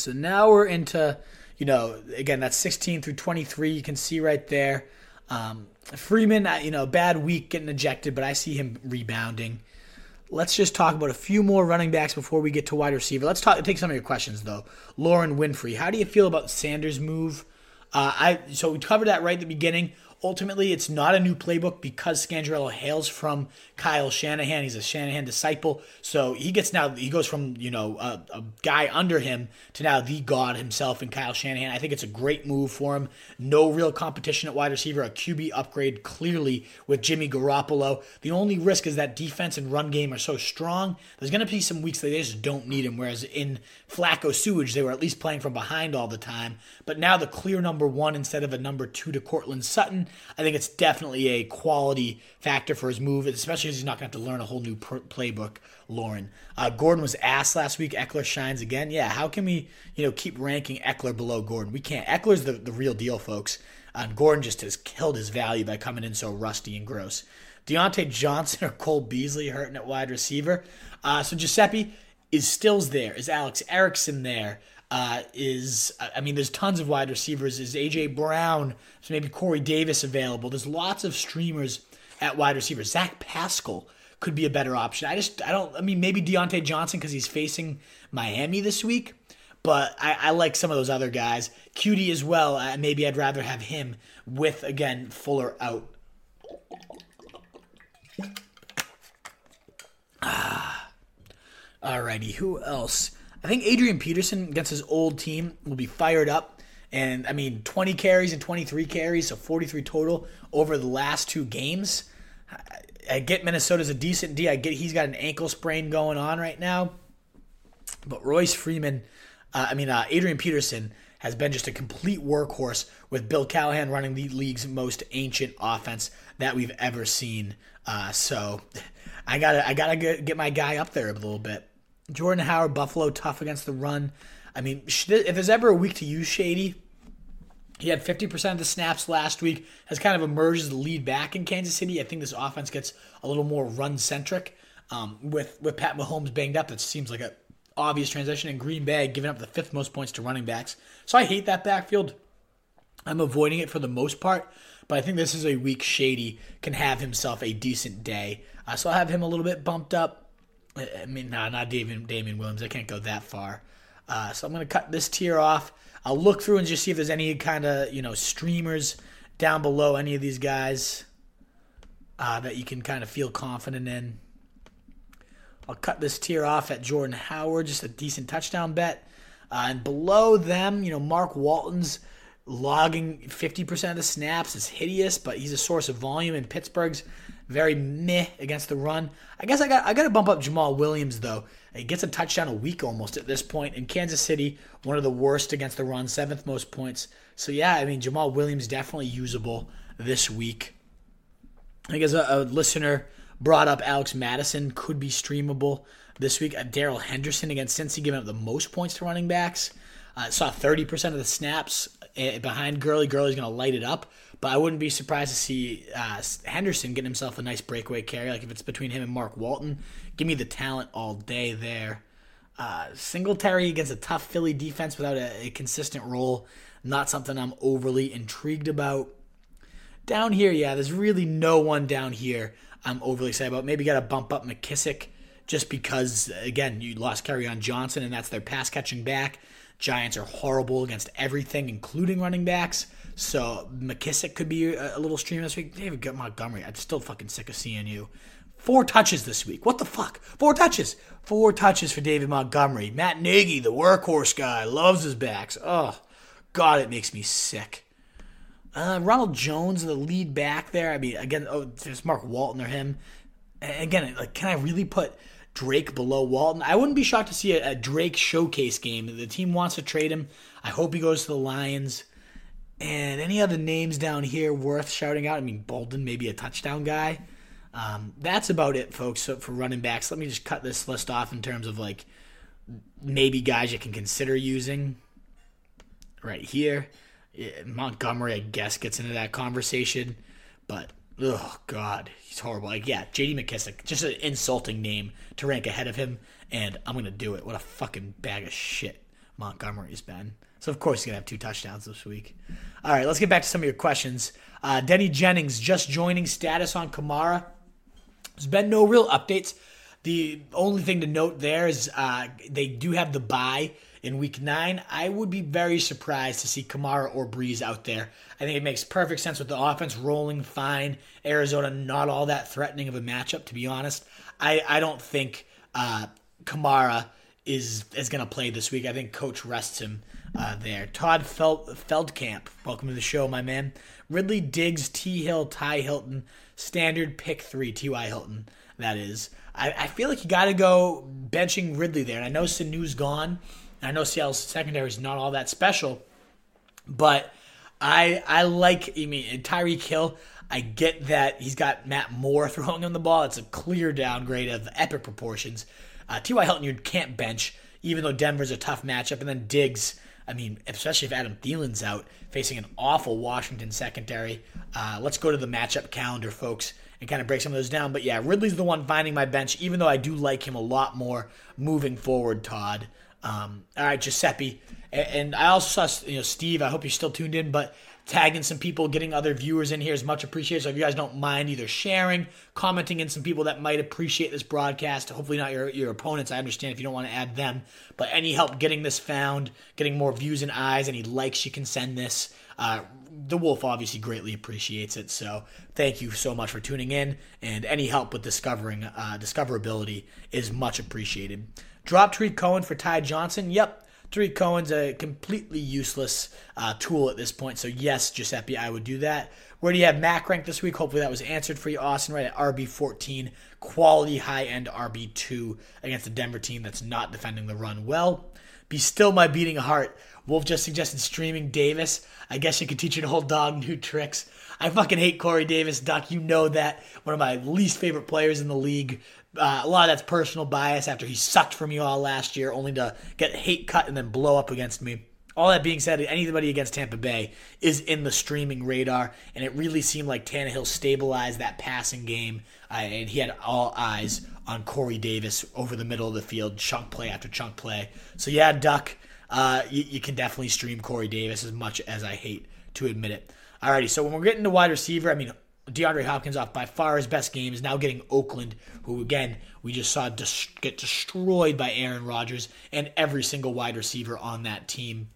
So now we're into, you know, again, that's 16 through 23. You can see right there. Um, Freeman, you know, bad week getting ejected, but I see him rebounding. Let's just talk about a few more running backs before we get to wide receiver. Let's talk. Take some of your questions though. Lauren Winfrey, how do you feel about Sanders' move? Uh, I so we covered that right at the beginning. Ultimately, it's not a new playbook because Scangarello hails from Kyle Shanahan. He's a Shanahan disciple, so he gets now he goes from you know a, a, guy under him to now the god himself in Kyle Shanahan. I think it's a great move for him. No real competition at wide receiver. A QB upgrade clearly with Jimmy Garoppolo. The only risk is that defense and run game are so strong. There's going to be some weeks that they just don't need him. Whereas in Flacco sewage, they were at least playing from behind all the time. But now the clear number one instead of a number two to Courtland Sutton. I think it's definitely a quality factor for his move, especially because he's not going to have to learn a whole new playbook. Lauren uh, Gordon was asked last week. Ekeler shines again. Yeah, how can we, you know, keep ranking Ekeler below Gordon? We can't. Ekeler's the the real deal, folks. And Gordon just has killed his value by coming in so rusty and gross. Diontae Johnson or Cole Beasley hurting at wide receiver. Uh, so Giuseppe is Stills there. Is Alex Erickson there? Uh, is I mean, there's tons of wide receivers. Is AJ Brown? So maybe Corey Davis available. There's lots of streamers at wide receiver. Zach Pascal could be a better option. I just I don't. I mean, maybe Diontae Johnson because he's facing Miami this week. But I, I, like some of those other guys. Coutee as well. Uh, maybe I'd rather have him with again Fuller out. Ah. Alrighty, who else? I think Adrian Peterson against his old team will be fired up. And I mean, 20 carries and 23 carries, so 43 total over the last two games. I get Minnesota's a decent D. I get he's got an ankle sprain going on right now. But Royce Freeman, uh, I mean, uh, Adrian Peterson has been just a complete workhorse with Bill Callahan running the league's most ancient offense that we've ever seen. Uh, so I gotta, I gotta get my guy up there a little bit. Jordan Howard, Buffalo, tough against the run. I mean, if there's ever a week to use Shady, he had 50% of the snaps last week, has kind of emerged as the lead back in Kansas City. I think this offense gets a little more run centric. Um, with with Pat Mahomes banged up, that seems like a obvious transition. in Green Bay giving up the fifth most points to running backs, so I hate that backfield. I'm avoiding it for the most part, but I think this is a week Shady can have himself a decent day. Uh, so I'll have him a little bit bumped up. I mean, nah, not Damien Williams. I can't go that far. Uh, so I'm going to cut this tier off. I'll look through and just see if there's any kind of you know streamers down below any of these guys uh, that you can kind of feel confident in. I'll cut this tier off at Jordan Howard, just a decent touchdown bet. Uh, and below them, you know, Mark Walton's logging 50% of the snaps is hideous, but he's a source of volume in Pittsburgh's very meh against the run. I guess I got I got to bump up Jamaal Williams though. He gets a touchdown a week almost at this point. In Kansas City, one of the worst against the run, seventh most points. So yeah, I mean Jamaal Williams definitely usable this week. I guess a, a listener brought up Alex Mattison could be streamable this week. Uh, Darrell Henderson against Cincy giving up the most points to running backs. Uh, saw 30% of the snaps uh, behind Gurley. Gurley's going to light it up. But I wouldn't be surprised to see uh, Henderson get himself a nice breakaway carry. Like if it's between him and Mark Walton, give me the talent all day there. Uh, Singletary against a tough Philly defense without a, a consistent role, not something I'm overly intrigued about. Down here, yeah, there's really no one down here I'm overly excited about. Maybe got to bump up McKissic just because, again, you lost Kerryon Johnson, and that's their pass catching back. Giants are horrible against everything, including running backs. So McKissic could be a, little stream this week. David Montgomery, I'm still fucking sick of seeing you Four touches this week. What the fuck? Four touches. Four touches for David Montgomery. Matt Nagy, the workhorse guy, loves his backs. Oh, God, it makes me sick. Uh, Ronald Jones, the lead back there. I mean, again, oh, there's Mark Walton or him. Again, like, can I really put Drake below Walton? I wouldn't be shocked to see a, a Drake showcase game. The team wants to trade him. I hope he goes to the Lions. And any other names down here worth shouting out? I mean, Bolden, maybe a touchdown guy. Um, that's about it, folks, for running backs. Let me just cut this list off in terms of like maybe guys you can consider using right here. Montgomery, I guess, gets into that conversation, but oh god, he's horrible. Like yeah, J.D. McKissic, just an insulting name to rank ahead of him, and I'm gonna do it. What a fucking bag of shit Montgomery's been. So of course he's gonna have two touchdowns this week. All right, let's get back to some of your questions. Uh, Denny Jennings just joining status on Kamara. There's been no real updates. The only thing to note there is uh, they do have the bye in week nine. I would be very surprised to see Kamara or Brees out there. I think it makes perfect sense with the offense rolling fine. Arizona not all that threatening of a matchup, to be honest. I, I don't think uh, Kamara is is going to play this week. I think Coach rests him uh, there. Todd Feld, Feldkamp, welcome to the show, my man. Ridley Diggs, T. Hill, Ty Hilton, standard pick three, T.Y. Hilton, that is. I, I feel like you got to go benching Ridley there. And I know Sanu's gone. And I know Seattle's secondary is not all that special. But I I like, I mean, Tyreek Hill, I get that he's got Matt Moore throwing him the ball. It's a clear downgrade of epic proportions. Uh, T.Y. Hilton, you can't bench, even though Denver's a tough matchup. And then Diggs, I mean, especially if Adam Thielen's out, facing an awful Washington secondary. Uh, let's go to the matchup calendar, folks, and kind of break some of those down. But yeah, Ridley's the one finding my bench, even though I do like him a lot more moving forward, Todd. Um, all right, Giuseppe. And, I also saw, you know, Steve, I hope you're still tuned in, but tagging some people, getting other viewers in here is much appreciated. So if you guys don't mind either sharing, commenting in some people that might appreciate this broadcast, hopefully not your, your opponents. I understand if you don't want to add them, but any help getting this found, getting more views and eyes, any likes you can send this. Uh, the Wolf obviously greatly appreciates it. So thank you so much for tuning in, and any help with discovering uh, discoverability is much appreciated. Drop Tarik Cohen for Ty Johnson. Yep, Tarik Cohen's a completely useless uh, tool at this point. So, yes, Giuseppe, I would do that. Where do you have Mack ranked this week? Hopefully that was answered for you, Austin, right at RB14. Quality high end RB2 against the Denver team that's not defending the run well. Be still my beating heart. Wolf just suggested streaming Davis. I guess you could teach an old dog new tricks. I fucking hate Corey Davis, Doc. You know that. One of my least favorite players in the league. Uh, a lot of that's personal bias after he sucked from you all last year, only to get hate cut and then blow up against me. All that being said, anybody against Tampa Bay is in the streaming radar, and it really seemed like Tannehill stabilized that passing game, uh, and he had all eyes on Corey Davis over the middle of the field, chunk play after chunk play. So yeah, Duck, uh, you, you, can definitely stream Corey Davis as much as I hate to admit it. Alrighty, so when we're getting to wide receiver, I mean, DeAndre Hopkins off by far his best game is now getting Oakland, who again we just saw get destroyed by Aaron Rodgers and every single wide receiver on that team.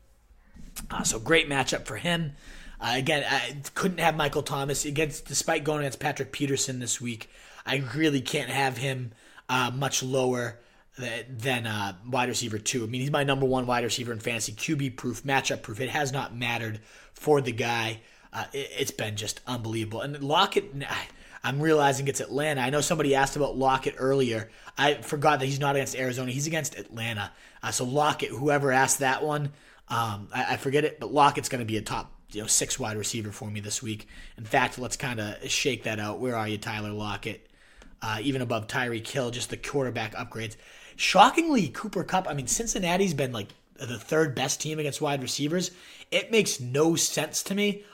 Uh, so great matchup for him. Uh, again, I couldn't have Michael Thomas against, despite going against Patrick Peterson this week. I really can't have him uh, much lower than uh, wide receiver two. I mean, he's my number one wide receiver in fantasy, QB proof, matchup proof. It has not mattered for the guy. Uh, it, has been just unbelievable. And Lockett, I'm realizing it's Atlanta. I know somebody asked about Lockett earlier. I forgot that he's not against Arizona. He's against Atlanta. Uh, so Lockett, whoever asked that one, um, I, I, forget it, but Lockett's going to be a top you know six wide receiver for me this week. In fact, let's kind of shake that out. Where are you, Tyler Lockett? Uh, even above Tyreek Hill, just the quarterback upgrades. Shockingly, Cooper Kupp. I mean, Cincinnati's been like the third best team against wide receivers. It makes no sense to me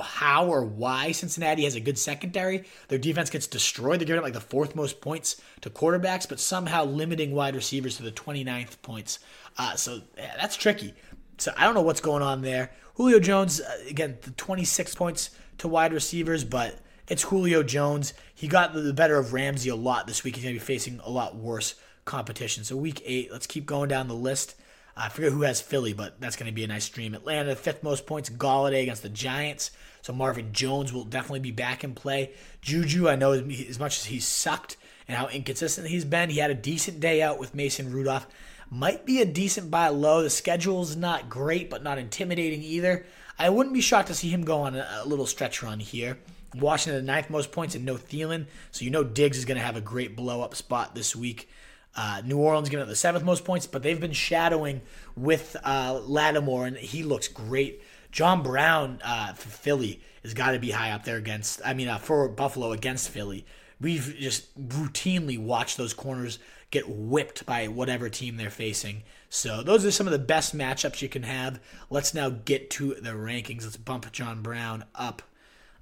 how or why Cincinnati has a good secondary. Their defense gets destroyed. They're giving up like the fourth most points to quarterbacks, but somehow limiting wide receivers to the 29th points. Uh, so yeah, that's tricky. So I don't know what's going on there. Julio Jones, uh, again, the 26 points to wide receivers, but it's Julio Jones. He got the better of Ramsey a lot this week. He's going to be facing a lot worse competition. So week eight, let's keep going down the list. I forget who has Philly, but that's going to be a nice stream. Atlanta, fifth most points. Golladay against the Giants. So Marvin Jones will definitely be back in play. Juju, I know as much as he's sucked and how inconsistent he's been, he had a decent day out with Mason Rudolph. Might be a decent buy low. The schedule's not great, but not intimidating either. I wouldn't be shocked to see him go on a, little stretch run here. Washington, the ninth most points, and no Thielen. So you know Diggs is going to have a great blow up spot this week. Uh, New Orleans giving getting the seventh most points, but they've been shadowing with uh, Lattimore, and he looks great. John Brown uh, for Philly has got to be high up there against. I mean, uh, for Buffalo against Philly, we've just routinely watched those corners get whipped by whatever team they're facing. So those are some of the best matchups you can have. Let's now get to the rankings. Let's bump John Brown up.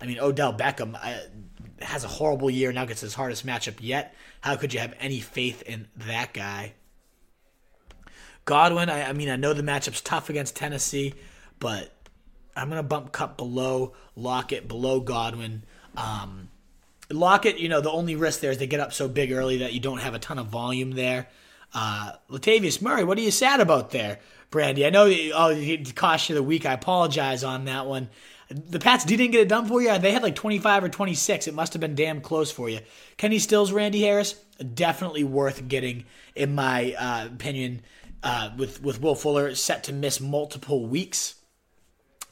I mean, Odell Beckham uh, has a horrible year, now gets his hardest matchup yet. How could you have any faith in that guy? Godwin, I, I mean, I know the matchup's tough against Tennessee, but I'm to bump Kupp below Lockett, below Godwin. Um, Lockett, you know, the only risk there is they get up so big early that you don't have a ton of volume there. Uh, Latavius Murray, what are you sad about there, Brandy? I know oh, it cost you the week. I apologize on that one. The Pats didn't get it done for you. They had like 25 or 26. It must have been damn close for you. Kenny Stills, Randy Harris, definitely worth getting, in my uh, opinion, uh, with with Will Fuller set to miss multiple weeks.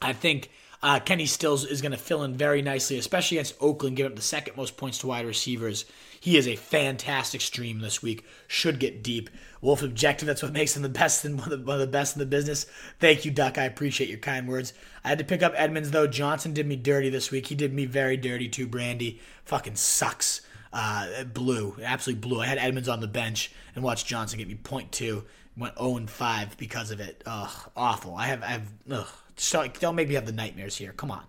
I think uh, Kenny Stills is going to fill in very nicely, especially against Oakland, giving up the second most points to wide receivers. He is a fantastic stream this week. Should get deep. Wolf objective. That's what makes him the best and one, one of the best in the business. Thank you, Duck. I appreciate your kind words. I had to pick up Edmonds though. Johnson did me dirty this week. He did me very dirty too. Brandy fucking sucks. Uh, blue, absolutely blue. I had Edmonds on the bench and watched Johnson get me point two. Went 0 and 5 because of it. Ugh, awful. I have, I have, ugh. So, don't make me have the nightmares here. Come on.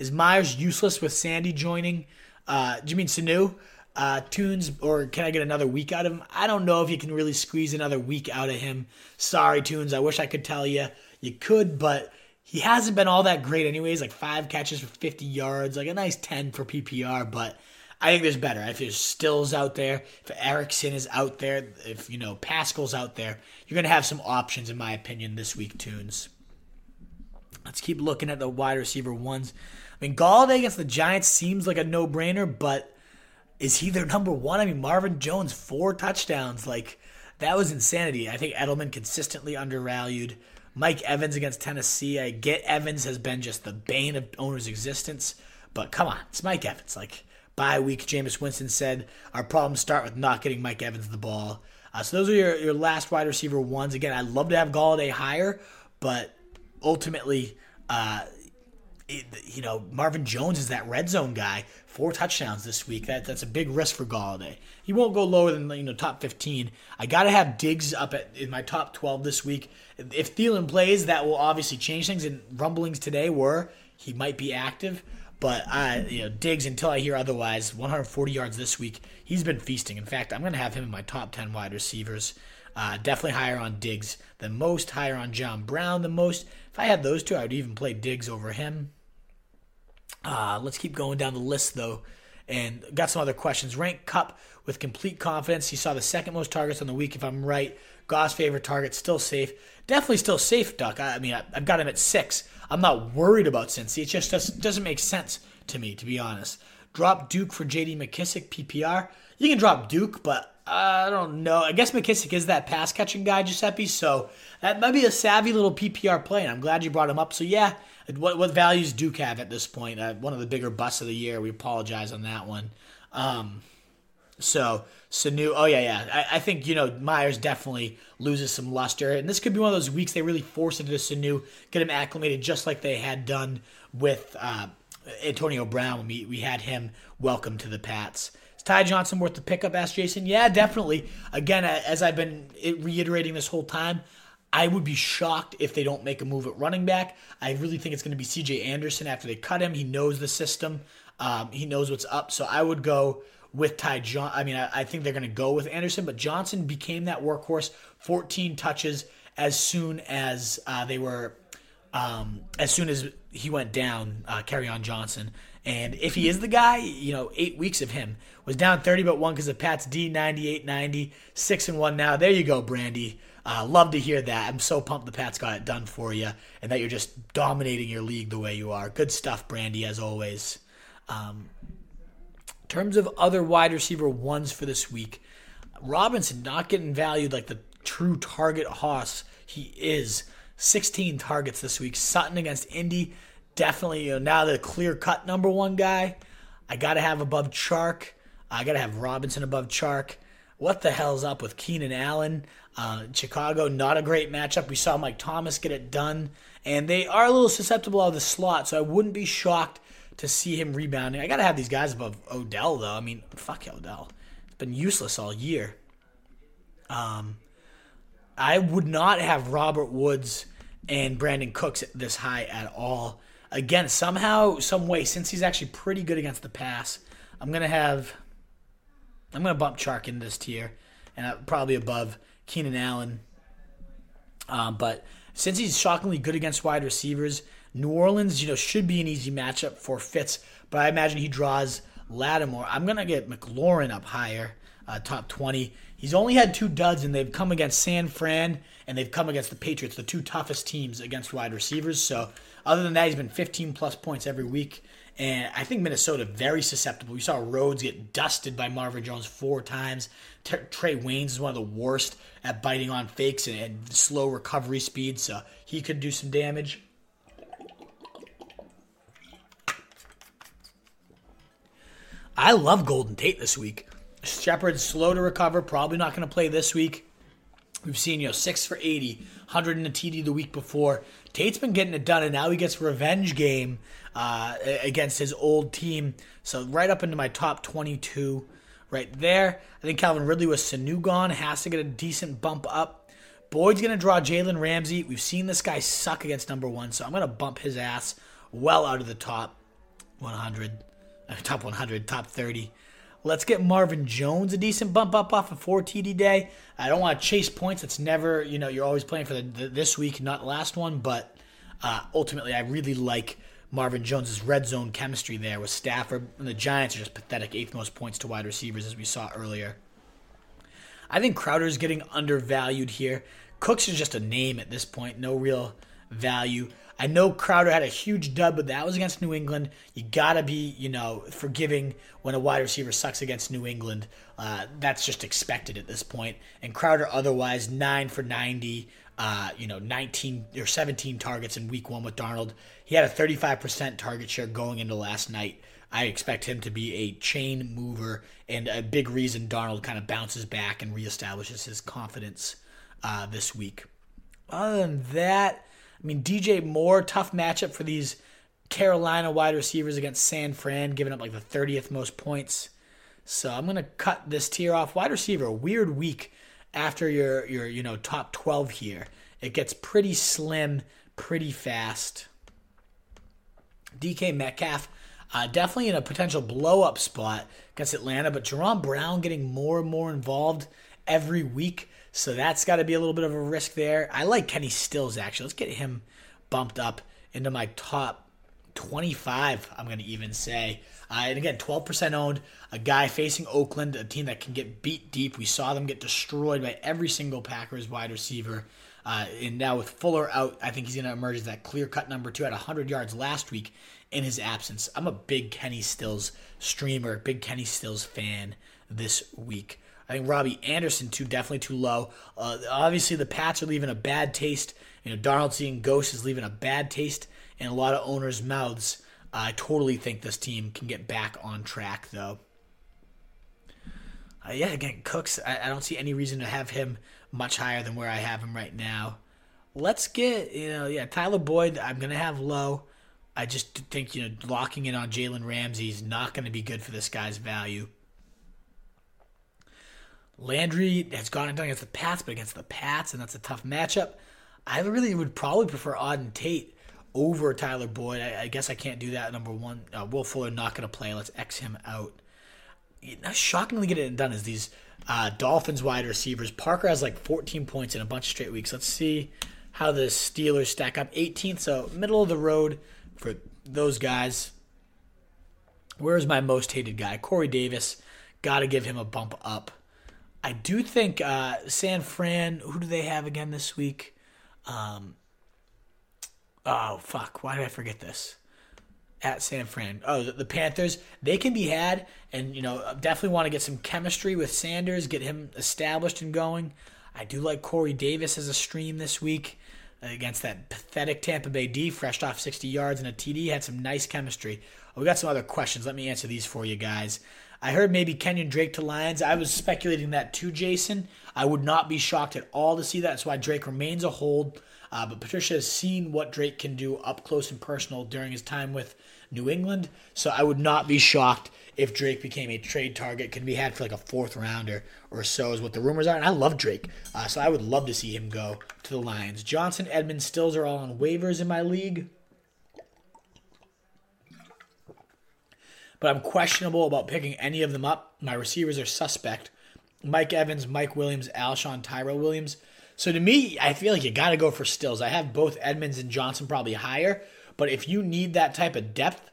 Is Myers useless with Sandy joining? Uh, do you mean Sanu? Uh, Tunes, or can I get another week out of him? I don't know if you can really squeeze another week out of him. Sorry, Tunes. I wish I could tell you. You could, but he hasn't been all that great, anyways. Like five catches for 50 yards, like a nice 10 for PPR, but I think there's better. If there's Stills out there, if Erickson is out there, if you know Pascal's out there, you're gonna have some options, in my opinion, this week. Tunes. Let's keep looking at the wide receiver ones. I mean, Golladay against the Giants seems like a no-brainer, but is he their number one? I mean, Marvin Jones four touchdowns, like that was insanity. I think Edelman consistently undervalued. Mike Evans against Tennessee. I get Evans has been just the bane of owners' existence, but come on, it's Mike Evans. Like bye week, Jameis Winston said our problems start with not getting Mike Evans the ball. Uh, so those are your, your last wide receiver ones. Again, I'd love to have Golladay higher, but ultimately, uh, it, you know, Marvin Jones is that red zone guy. Four touchdowns this week. That that's a big risk for Golladay. He won't go lower than you know top fifteen. I got to have Diggs up at in my top twelve this week. If Thielen plays, that will obviously change things. And rumblings today were he might be active. But I, you know, Diggs until I hear otherwise. 140 yards this week. He's been feasting. In fact, I'm going to have him in my top 10 wide receivers. Uh, definitely higher on Diggs than most. Higher on John Brown than most. If I had those two, I would even play Diggs over him. Uh, let's keep going down the list though, and got some other questions. Rank Kupp with complete confidence. He saw the second most targets on the week, if I'm right. Goff's favorite target, still safe. Definitely still safe, Duck. I, I mean, I, have got him at six. I'm not worried about Cincy. It just does, doesn't make sense to me, to be honest. Drop Duke for J.D. McKissic, PPR. You can drop Duke, but I don't know. I guess McKissic is that pass catching guy, Giuseppe. So that might be a savvy little PPR play, and I'm glad you brought him up. So yeah, what what values Duke have at this point? Uh, one of the bigger busts of the year. We apologize on that one. Um, so Sanu, oh yeah, yeah. I, I, think you know Myers definitely loses some luster, and this could be one of those weeks they really force it to Sanu, get him acclimated just like they had done with uh, Antonio Brown when we, we had him welcome to the Pats. Is Ty Johnson worth the pickup? Asked Jason. Yeah, definitely. Again, as I've been reiterating this whole time, I would be shocked if they don't make a move at running back. I really think it's going to be C.J. Anderson after they cut him. He knows the system. Um, he knows what's up. So I would go with Ty John. I mean, I, I think they're going to go with Anderson, but Johnson became that workhorse. 14 touches as soon as uh, they were, um, as soon as he went down. Uh, on Johnson, and if he is the guy, you know, eight weeks of him was down 30 but one because of Pat's D 98 90, six and one now. There you go, Brandy. Uh, love to hear that. I'm so pumped the Pats got it done for you and that you're just dominating your league the way you are. Good stuff, Brandy, as always. Um, in terms of other wide receiver ones for this week, Robinson not getting valued like the true target hoss he is. 16 targets this week. Sutton against Indy, definitely you know, now the clear cut number one guy. I got to have above Chark. I got to have Robinson above Chark. What the hell's up with Keenan Allen? Uh, Chicago, not a great matchup. We saw Mike Thomas get it done, and they are a little susceptible of the slot, so I wouldn't be shocked to see him rebounding. I got to have these guys above Odell, though. I mean, fuck Odell. It's been useless all year. Um, I would not have Robert Woods and Brandin Cooks this high at all. Again, somehow, some way, since he's actually pretty good against the pass, I'm gonna have I'm gonna bump Chark in this tier, and probably above Keenan Allen. Um, but since he's shockingly good against wide receivers, New Orleans, you know, should be an easy matchup for Fitz. But I imagine he draws Lattimore. I'm gonna get McLaurin up higher, uh, top 20. He's only had two duds, and they've come against San Fran and they've come against the Patriots, the two toughest teams against wide receivers. So, other than that, he's been 15 plus points every week. And I think Minnesota very susceptible. We saw Rhodes get dusted by Marvin Jones four times. T- Trae Waynes is one of the worst at biting on fakes and, and slow recovery speed, so he could do some damage. I love Golden Tate this week. Shepard's slow to recover, probably not going to play this week. We've seen, you know, six for 80, 100 in a TD the week before. Tate's been getting it done, and now he gets revenge game uh, against his old team. So right up into my top 22 right there. I think Calvin Ridley with Sanu gone has to get a decent bump up. Boyd's going to draw Jalen Ramsey. We've seen this guy suck against number one, so I'm going to bump his ass well out of the top 100, uh, top 100, top 30. Let's get Marvin Jones a decent bump up off a of 4 TD day. I don't want to chase points. It's never, you know, you're always playing for the, the this week, not last one. But uh, ultimately, I really like Marvin Jones's red zone chemistry there with Stafford. And the Giants are just pathetic, eighth most points to wide receivers, as we saw earlier. I think Crowder is getting undervalued here. Cooks is just a name at this point, no real value. I know Crowder had a huge dub, but that was against New England. You gotta be, you know, forgiving when a wide receiver sucks against New England. Uh, that's just expected at this point. And Crowder, otherwise, nine for ninety. Uh, you know, 19 or 17 targets in week one with Darnold. He had a 35% target share going into last night. I expect him to be a chain mover and a big reason Darnold kind of bounces back and reestablishes his confidence uh, this week. Other than that, I mean, DJ Moore, tough matchup for these Carolina wide receivers against San Fran, giving up like the 30th most points. So I'm gonna cut this tier off. Wide receiver, weird week after your your you know top 12 here. It gets pretty slim, pretty fast. DK Metcalf, uh, definitely in a potential blow up spot against Atlanta, but Jaron Brown getting more and more involved every week. So that's got to be a little bit of a risk there. I like Kenny Stills actually. Let's get him bumped up into my top 25, I'm going to even say. Uh, and again, 12% owned. A guy facing Oakland, a team that can get beat deep. We saw them get destroyed by every single Packers wide receiver. Uh, and now with Fuller out, I think he's going to emerge as that clear cut number two at 100 yards last week in his absence. I'm a big Kenny Stills streamer, big Kenny Stills fan this week. I think Robbie Anderson too definitely too low. Uh, obviously, the Pats are leaving a bad taste. You know, Darnold seeing ghosts is leaving a bad taste in a lot of owners' mouths. I totally think this team can get back on track, though. Uh, yeah, again, Cooks. I, I, don't see any reason to have him much higher than where I have him right now. Let's get you know, yeah, Tyler Boyd. I'm gonna have low. I just think you know, locking in on Jalen Ramsey is not going to be good for this guy's value. Landry has gone and done against the Pats, but against the Pats, and that's a tough matchup. I really would probably prefer Auden Tate over Tyler Boyd. I, I guess I can't do that. Number one, uh, Will Fuller not going to play. Let's X him out. Know, shockingly getting it done is these uh, Dolphins wide receivers. Parker has like 14 points in a bunch of straight weeks. Let's see how the Steelers stack up. 18th, so middle of the road for those guys. Where's my most hated guy? Corey Davis. Got to give him a bump up. I do think uh, San Fran. Who do they have again this week? Um, oh fuck! Why did I forget this? At San Fran. Oh, the, the Panthers. They can be had, and you know definitely want to get some chemistry with Sanders, get him established and going. I do like Corey Davis as a stream this week against that pathetic Tampa Bay D, fresh off 60 yards and a TD. Had some nice chemistry. We got some other questions. Let me answer these for you guys. I heard maybe Kenyon Drake to Lions. I was speculating that too, Jason. I would not be shocked at all to see that. That's why Drake remains a hold. Uh, but Patricia has seen what Drake can do up close and personal during his time with New England. So I would not be shocked if Drake became a trade target, can be had for like a fourth rounder or so, is what the rumors are. And I love Drake, uh, so I would love to see him go to the Lions. Johnson, Edmonds, Stills are all on waivers in my league. But I'm questionable about picking any of them up. My receivers are suspect. Mike Evans, Mike Williams, Alshon, Tyrell Williams. So to me, I feel like you got to go for Stills. I have both Edmonds and Johnson probably higher, but if you need that type of depth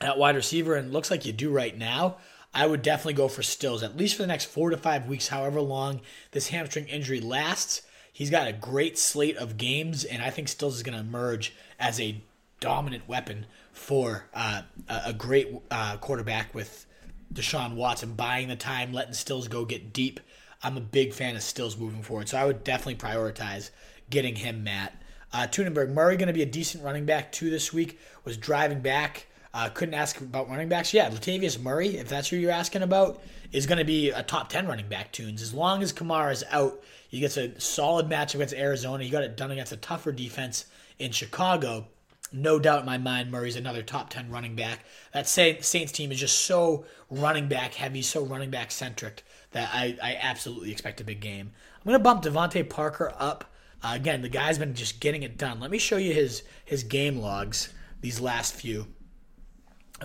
at wide receiver, and looks like you do right now, I would definitely go for Stills, at least for the next four to five weeks, however long this hamstring injury lasts. He's got a great slate of games, and I think Stills is going to emerge as a dominant weapon for uh, a great uh, quarterback with Deshaun Watson buying the time, letting Stills go get deep. I'm a big fan of Stills moving forward, so I would definitely prioritize getting him, Matt. Uh, Tunenberg Murray going to be a decent running back too this week. Was driving back. Uh, couldn't ask about running backs. Yeah, Latavius Murray, if that's who you're asking about, is going to be a top 10 running back tunes. As long as Kamara is out, he gets a solid match against Arizona. He got it done against a tougher defense in Chicago. No doubt in my mind, Murray's another top 10 running back. That Saints team is just so running back heavy, so running back centric that I, I absolutely expect a big game. I'm going to bump DeVante Parker up. Uh, again, the guy's been just getting it done. Let me show you his his game logs, these last few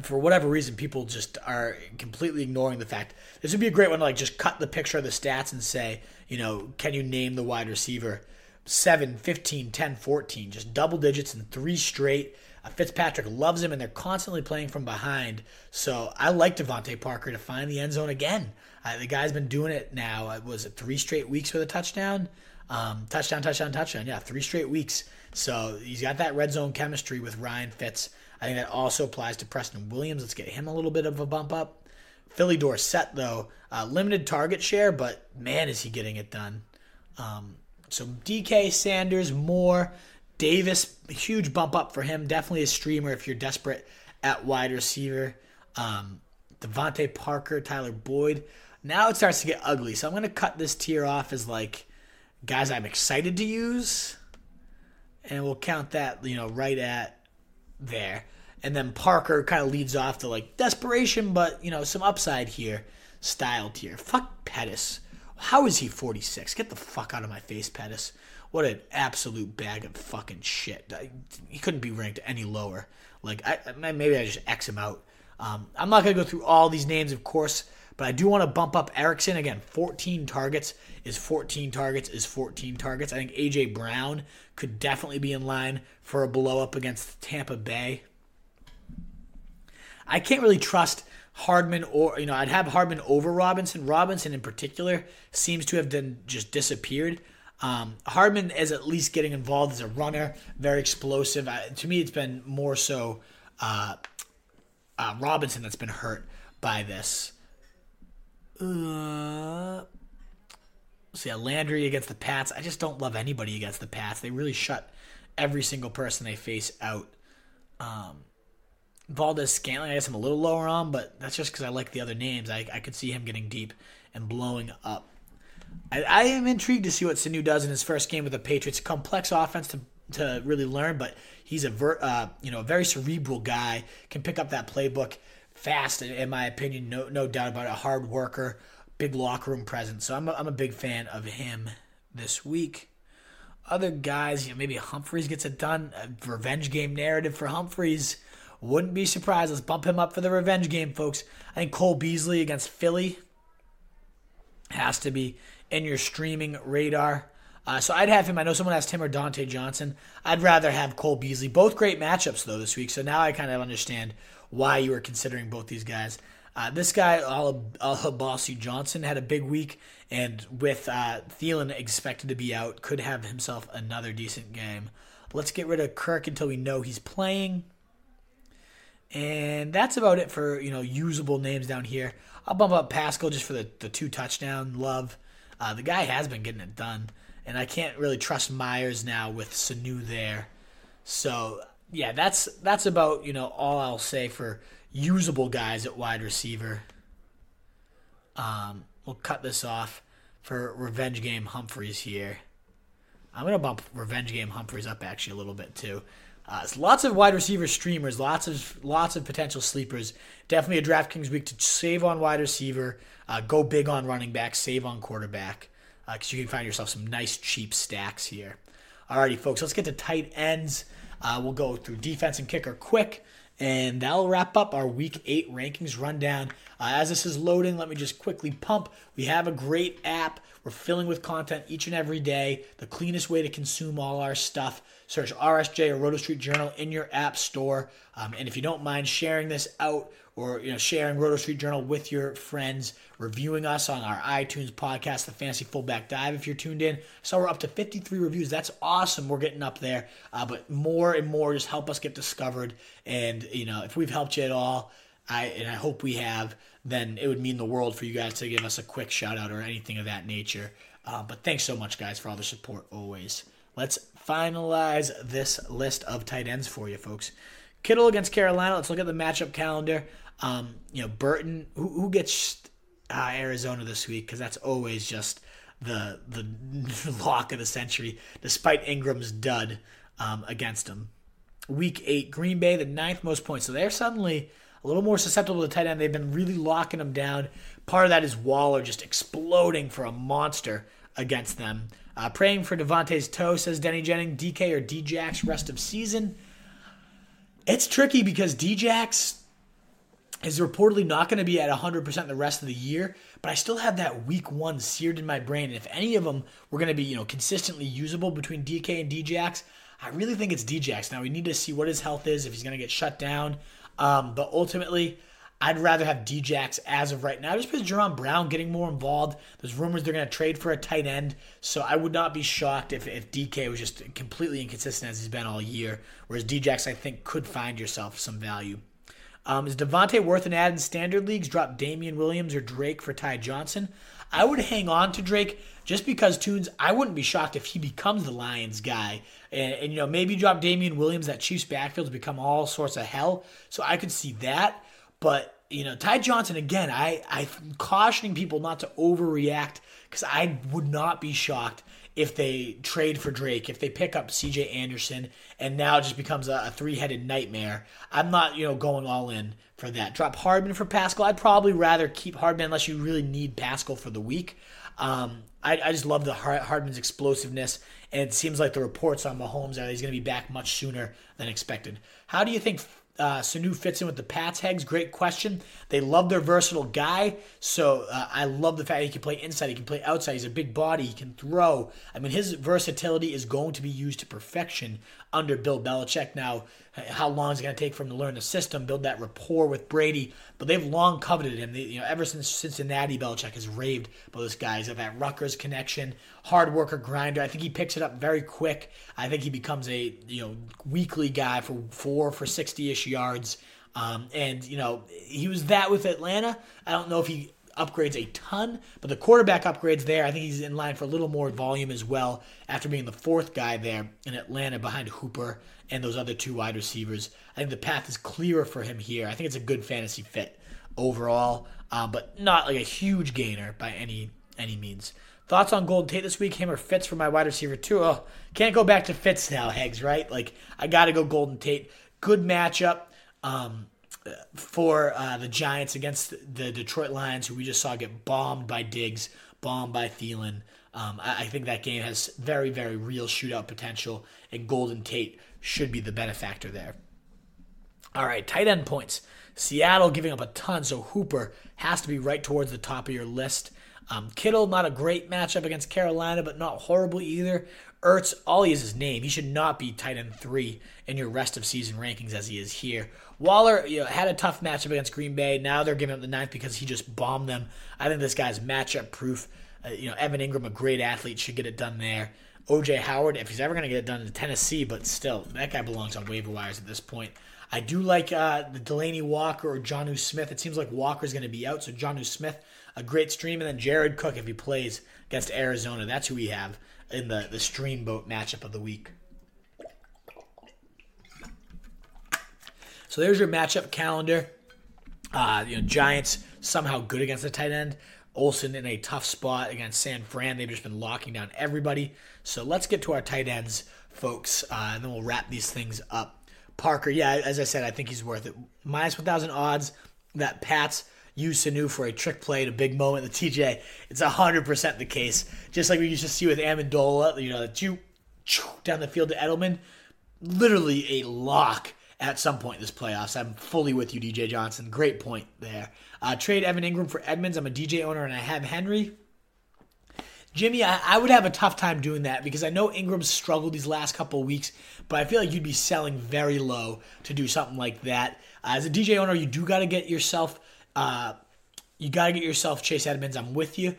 for whatever reason, people just are completely ignoring the fact. This would be a great one to like just cut the picture of the stats and say, you know, can you name the wide receiver? 7, 15, 10, 14, just double digits in three straight. Uh, Fitzpatrick loves him, and they're constantly playing from behind. So I like DeVante Parker to find the end zone again. Uh, the guy's been doing it now. Uh, was it three straight weeks with a touchdown? Um, touchdown, touchdown, touchdown. Yeah, three straight weeks. So he's got that red zone chemistry with Ryan Fitz. I think that also applies to Preston Williams. Let's get him a little bit of a bump up. Phillip Dorsett, though, uh, limited target share, but man, is he getting it done. Um, so DK, Sanders, Moore, Davis, huge bump up for him. Definitely a streamer if you're desperate at wide receiver. Um, DeVante Parker, Tyler Boyd. Now it starts to get ugly. So I'm going to cut this tier off as like guys I'm excited to use. And we'll count that, you know, right at there. And then Parker kind of leads off to like desperation, but you know, some upside here, style tier. Fuck Pettis. How is he 46? Get the fuck out of my face, Pettis. What an absolute bag of fucking shit. He couldn't be ranked any lower. Like, I, maybe I just X him out. Um, I'm not going to go through all these names, of course, but I do want to bump up Erickson. Again, 14 targets is 14 targets is 14 targets. I think A.J. Brown could definitely be in line for a blow up against Tampa Bay. I can't really trust Hardman or, you know, I'd have Hardman over Robinson. Robinson in particular seems to have then just disappeared. Um, Hardman is at least getting involved as a runner, very explosive. To me, it's been more so uh, uh, Robinson that's been hurt by this. Uh, so yeah, Landry against the Pats. I just don't love anybody against the Pats. They really shut every single person they face out. Um, Valdes Scantling, I guess I'm a little lower on, but that's just because I like the other names. I, I could see him getting deep and blowing up. I, I am intrigued to see what Sanu does in his first game with the Patriots. Complex offense to to really learn, but he's a ver, uh, you know a very cerebral guy. Can pick up that playbook fast, in my opinion. No no doubt about it. A hard worker, big locker room presence. So I'm a, I'm a big fan of him this week. Other guys, you know, maybe Humphries gets it done. A revenge game narrative for Humphries. Wouldn't be surprised. Let's bump him up for the revenge game, folks. I think Cole Beasley against Philly has to be in your streaming radar. Uh, so I'd have him. I know someone asked him or Diontae Johnson. I'd rather have Cole Beasley. Both great matchups though this week. So now I kind of understand why you were considering both these guys. Uh, this guy, Olabisi Johnson, had a big week, and with uh, Thielen expected to be out, could have himself another decent game. Let's get rid of Kirk until we know he's playing. And that's about it for you know usable names down here. I'll bump up Pascal just for the, the two touchdown love. Uh, the guy has been getting it done, and I can't really trust Myers now with Sanu there. So yeah, that's that's about you know all I'll say for usable guys at wide receiver. Um, we'll cut this off for Revenge Game Humphries here. I'm gonna bump Revenge Game Humphries up actually a little bit too. Uh, lots of wide receiver streamers, lots of lots of potential sleepers. Definitely a DraftKings week to save on wide receiver, uh, go big on running back, save on quarterback, because uh, you can find yourself some nice cheap stacks here. Alrighty, folks, let's get to tight ends. Uh, we'll go through defense and kicker quick, and that'll wrap up our Week Eight rankings rundown. Uh, as this is loading, let me just quickly pump. We have a great app. We're filling with content each and every day. The cleanest way to consume all our stuff. Search RSJ or Roto Street Journal in your app store. Um, and if you don't mind sharing this out or you know sharing Roto Street Journal with your friends, reviewing us on our iTunes podcast, The Fantasy Fullback Dive, if you're tuned in. So we're up to 53 reviews. That's awesome. We're getting up there. Uh, but more and more just help us get discovered. And you know if we've helped you at all, I and I hope we have, then it would mean the world for you guys to give us a quick shout out or anything of that nature. Uh, but thanks so much, guys, for all the support always. Let's finalize this list of tight ends for you, folks. Kittle against Carolina. Let's look at the matchup calendar. Um, you know, Burton, who, who gets uh, Arizona this week? Because that's always just the the lock of the century, despite Engram's dud um, against him. Week eight, Green Bay, the ninth most points. So they're suddenly a little more susceptible to tight end. They've been really locking them down. Part of that is Waller just exploding for a monster against them. Uh, praying for Devontae's toe, says Denny Jennings. DK or Djax rest of season. It's tricky because Djax is reportedly not going to be at 100% the rest of the year, but I still have that week one seared in my brain. And if any of them were going to be, you know, consistently usable between DK and Djax, I really think it's Djax. Now we need to see what his health is, if he's going to get shut down. Um, but ultimately, I'd rather have Djax as of right now, just because Jaron Brown getting more involved. There's rumors they're going to trade for a tight end, so I would not be shocked if, if DK was just completely inconsistent as he's been all year. Whereas Djax, I think, could find yourself some value. Um, is Davante worth an ad in standard leagues? Drop Damien Williams or Drake for Ty Johnson. I would hang on to Drake just because Tunes. I wouldn't be shocked if he becomes the Lions guy, and, and you know maybe drop Damien Williams. That Chiefs backfield's become all sorts of hell, so I could see that. But you know, Ty Johnson again. I I'm cautioning people not to overreact because I would not be shocked if they trade for Drake, if they pick up C.J. Anderson, and now it just becomes a, a three-headed nightmare. I'm not you know going all in for that. Drop Hardman for Pascal. I'd probably rather keep Hardman unless you really need Pascal for the week. Um, I, I, just love the Hardman's explosiveness, and it seems like the reports on Mahomes are he's going to be back much sooner than expected. How do you think uh, Sanu fits in with the Pats Hegs? Great question. They love their versatile guy, so uh, I love the fact he can play inside, he can play outside. He's a big body, he can throw. I mean, his versatility is going to be used to perfection under Bill Belichick. Now, how long is it going to take for him to learn the system, build that rapport with Brady? But they've long coveted him. They, you know, ever since Cincinnati, Belichick has raved about this guy. Got that Rutgers connection, hard worker, grinder. I think he picks it up very quick. I think he becomes a you know weekly guy for four for sixty ish yards. Um, and you know he was that with Atlanta. I don't know if he upgrades a ton, but the quarterback upgrades there. I think he's in line for a little more volume as well after being the fourth guy there in Atlanta behind Hooper and those other two wide receivers. I think the path is clearer for him here. I think it's a good fantasy fit overall, uh, but not like a huge gainer by any any means. Thoughts on Golden Tate this week? Him or Fitz for my wide receiver too? Oh, can't go back to Fitz now, Hegs. Right? Like I got to go Golden Tate. Good matchup. Um, for uh, the Giants against the Detroit Lions, who we just saw get bombed by Diggs, bombed by Thielen. Um, I, I, think that game has very, very real shootout potential, and Golden Tate should be the benefactor there. All right, tight end points. Seattle giving up a ton, so Hooper has to be right towards the top of your list. Um, Kittle, not a great matchup against Carolina, but not horrible either. Ertz, all he is his name. He should not be tight end three in your rest of season rankings as he is here. Waller you know, had a tough matchup against Green Bay. Now they're giving him the ninth because he just bombed them. I think this guy's matchup proof. Uh, you know, Evan Engram, a great athlete, should get it done there. OJ Howard, if he's ever going to get it done in Tennessee, but still, that guy belongs on waiver wires at this point. I do like uh, the Delanie Walker or Jonnu Smith. It seems like Walker's going to be out, so Jonnu Smith, a great stream, and then Jared Cook if he plays against Arizona. That's who we have in the the stream boat matchup of the week. So there's your matchup calendar. Uh, you know, Giants somehow good against the tight end. Olsen in a tough spot against San Fran. They've just been locking down everybody. So let's get to our tight ends, folks, uh, and then we'll wrap these things up. Parker, yeah, as I said, I think he's worth it. Minus 1,000 odds that Pats use Sanu for a trick play at a big moment. in The TJ, it's 100% the case. Just like we used to see with Amendola, you know, the down the field to Edelman. Literally a lock at some point in this playoffs. I'm fully with you, DJ Johnson. Great point there. Uh, trade Evan Engram for Edmonds. I'm a DJ owner and I have Henry. Jimmy, I, I, would have a tough time doing that because I know Engram struggled these last couple weeks, but I feel like you'd be selling very low to do something like that. Uh, as a DJ owner, you do got to get yourself, uh, you got to get yourself Chase Edmonds. I'm with you,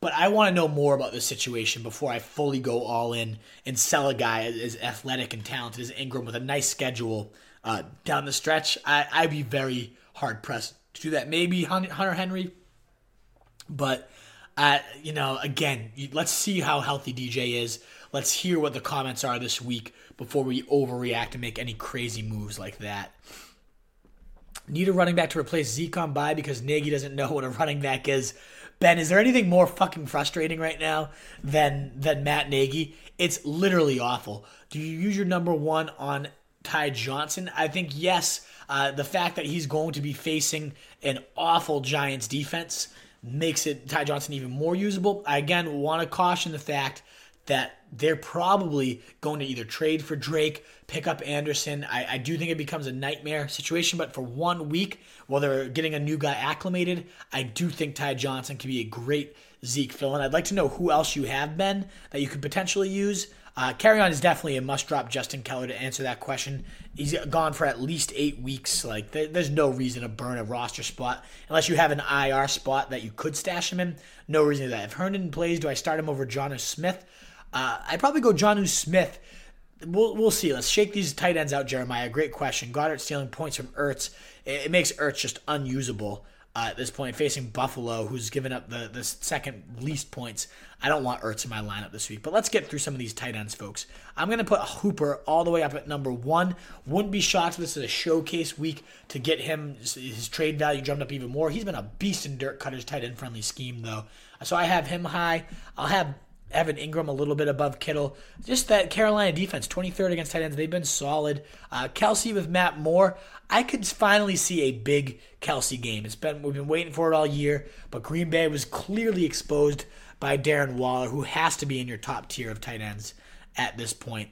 but I want to know more about this situation before I fully go all in and sell a guy as, athletic and talented as Engram with a nice schedule uh, down the stretch. I, I'd be very hard pressed to do that. Maybe Hunter Henry, but uh, you know, again, let's see how healthy DJ is. Let's hear what the comments are this week before we overreact and make any crazy moves like that. Need a running back to replace Zeke on bye because Nagy doesn't know what a running back is. Ben, is there anything more fucking frustrating right now than than Matt Nagy? It's literally awful. Do you use your number one on Ty Johnson? I think yes. Uh, the fact that he's going to be facing an awful Giants defense makes it Ty Johnson even more usable. I again want to caution the fact that they're probably going to either trade for Drake, pick up Anderson. I, I, do think it becomes a nightmare situation, but for one week, while they're getting a new guy acclimated, I do think Ty Johnson can be a great Zeke fill in. I'd like to know who else you have been that you could potentially use. Uh, on is definitely a must drop Justin Keller to answer that question. He's gone for at least eight weeks. Like, there, there's no reason to burn a roster spot unless you have an IR spot that you could stash him in. No reason to that. If Herndon plays, do I start him over Jonnu Smith? Uh, I'd probably go Jonnu Smith. We'll, we'll see. Let's shake these tight ends out, Jeremiah. Great question. Goedert stealing points from Ertz. It, it makes Ertz just unusable uh, at this point, facing Buffalo, who's given up the, the second least points. I don't want Ertz in my lineup this week, but let's get through some of these tight ends, folks. I'm going to put Hooper all the way up at number one. Wouldn't be shocked if this is a showcase week to get him his trade value jumped up even more. He's been a beast in Dirk Koetter's tight end friendly scheme, though. So I have him high. I'll have Evan Engram a little bit above Kittle. Just that Carolina defense, 23rd against tight ends, they've been solid. Uh, Kelce with Matt Moore, I could finally see a big Kelce game. It's been we've been waiting for it all year, but Green Bay was clearly exposed by Darren Waller, who has to be in your top tier of tight ends at this point.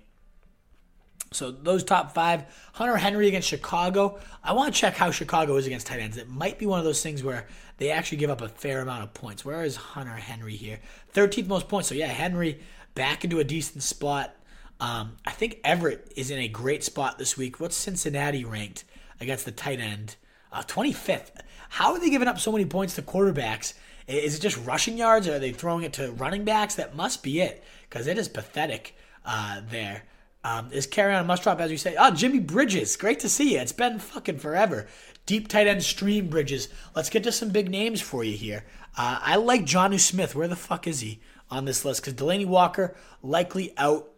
So those top five, Hunter Henry against Chicago. I want to check how Chicago is against tight ends. It might be one of those things where they actually give up a fair amount of points. Where is Hunter Henry here? 13th most points. So yeah, Henry back into a decent spot. Um, I think Everett is in a great spot this week. What's Cincinnati ranked against the tight end? Uh, 25th. How are they giving up so many points to quarterbacks? Is it just rushing yards? Or are they throwing it to running backs? That must be it, because it is pathetic uh, there. Um, is Kerryon must drop, as you say? Oh, Jimmy Bridges. Great to see you. It's been fucking forever. Deep tight end stream Bridges. Let's get to some big names for you here. Uh, I like Jonnu Smith. Where the fuck is he on this list? Because Delanie Walker likely out.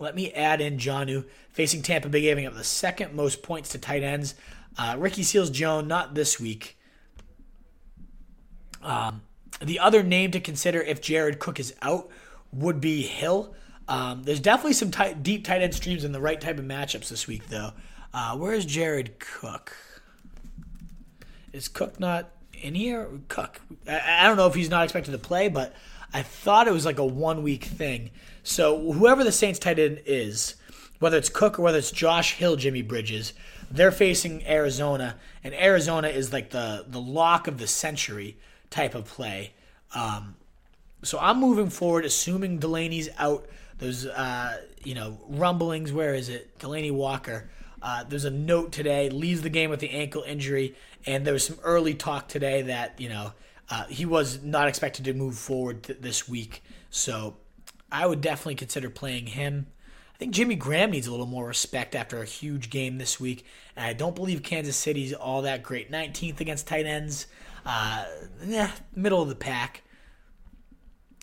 Let me add in Jonnu facing Tampa Bay, giving up the second most points to tight ends. Uh, Ricky Seals Jones, not this week. Um, the other name to consider if Jared Cook is out would be Hill. Um, there's definitely some tight, deep tight end streams in the right type of matchups this week, though. Uh, where is Jared Cook? Is Cook not in here? Cook. I, I don't know if he's not expected to play, but I thought it was like a one week thing. So whoever the Saints tight end is, whether it's Cook or whether it's Josh Hill, Jimmy Bridges, they're facing Arizona, and Arizona is like the the lock of the century type of play. Um, so I'm moving forward, assuming Delanie's out those uh, you know rumblings. Where is it? Delanie Walker. Uh, there's a note today, leaves the game with the ankle injury, and there was some early talk today that you know uh, he was not expected to move forward th- this week. So I would definitely consider playing him. I think Jimmy Graham needs a little more respect after a huge game this week, and I don't believe Kansas City's all that great. 19th against tight ends, uh, eh, middle of the pack.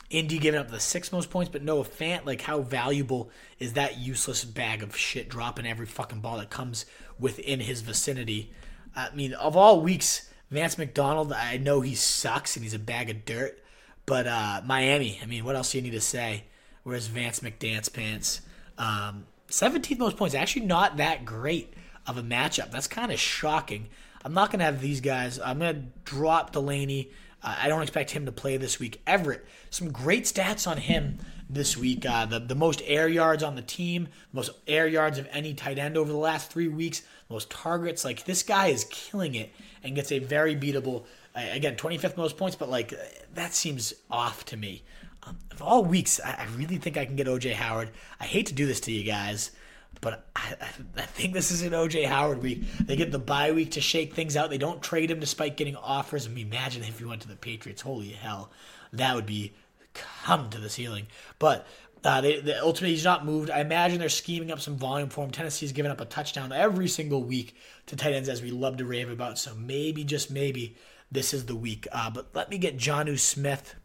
Indy giving up the six most points, but Noah Fant, like how valuable is that useless bag of shit dropping every fucking ball that comes within his vicinity? I mean, of all weeks, Vance McDonald, I know he sucks and he's a bag of dirt, but uh, Miami, I mean, what else do you need to say? Whereas Vance McDance Pants, um, 17th most points, actually not that great of a matchup. That's kind of shocking. I'm not to have these guys. I'm to drop Delanie. Uh, I don't expect him to play this week. Everett, some great stats on him this week. Uh, the, the most air yards on the team, most air yards of any tight end over the last three weeks, most targets. Like, this guy is killing it and gets a very beatable, uh, again, 25th most points, but like, that seems off to me. Um, of all weeks, I, I really think I can get OJ Howard. I hate to do this to you guys. But I, I, think this is an OJ Howard week. They get the bye week to shake things out. They don't trade him despite getting offers. I mean, imagine if he went to the Patriots. Holy hell, that would be come to the ceiling. But uh, they, they, ultimately, he's not moved. I imagine they're scheming up some volume for him. Tennessee's given up a touchdown every single week to tight ends, as we love to rave about. So maybe, just maybe, this is the week. Uh, but let me get Jonnu Smith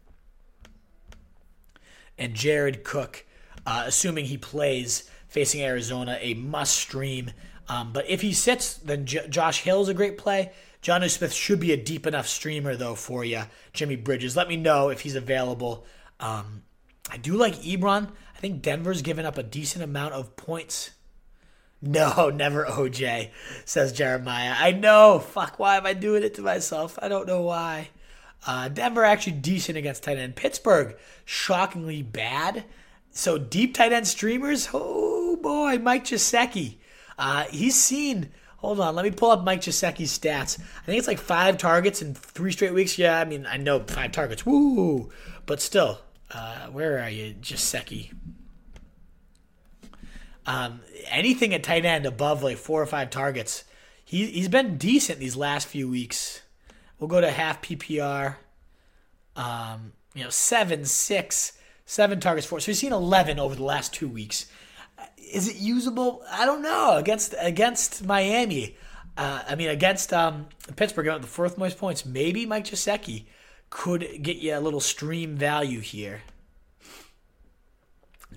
and Jared Cook, uh, assuming he plays facing Arizona, a must stream. Um, but if he sits, then J- Josh Hill is a great play. Jonnu Smith should be a deep enough streamer, though, for you. Jimmy Bridges, let me know if he's available. Um, I do like Ebron. I think Denver's given up a decent amount of points. No, never OJ, says Jeremiah. I know. Fuck, why am I doing it to myself? I don't know why. Uh, Denver actually decent against tight end. Pittsburgh, shockingly bad. So deep tight end streamers, oh boy, Mike Gesicki. Uh, he's seen. Hold on, let me pull up Mike Gesicki's stats. I think it's like five targets in three straight weeks. Yeah, I mean I know five targets, woo, but still, uh, where are you, Gesicki? Um, anything at tight end above like four or five targets, he he's been decent these last few weeks. We'll go to half PPR. Um, you know, seven, six seven targets for. So he's seen 11 over the last two weeks. Is it usable? I don't know. Against against Miami, uh, I mean against um, Pittsburgh, the fourth most points. Maybe Mike Gesicki could get you a little stream value here.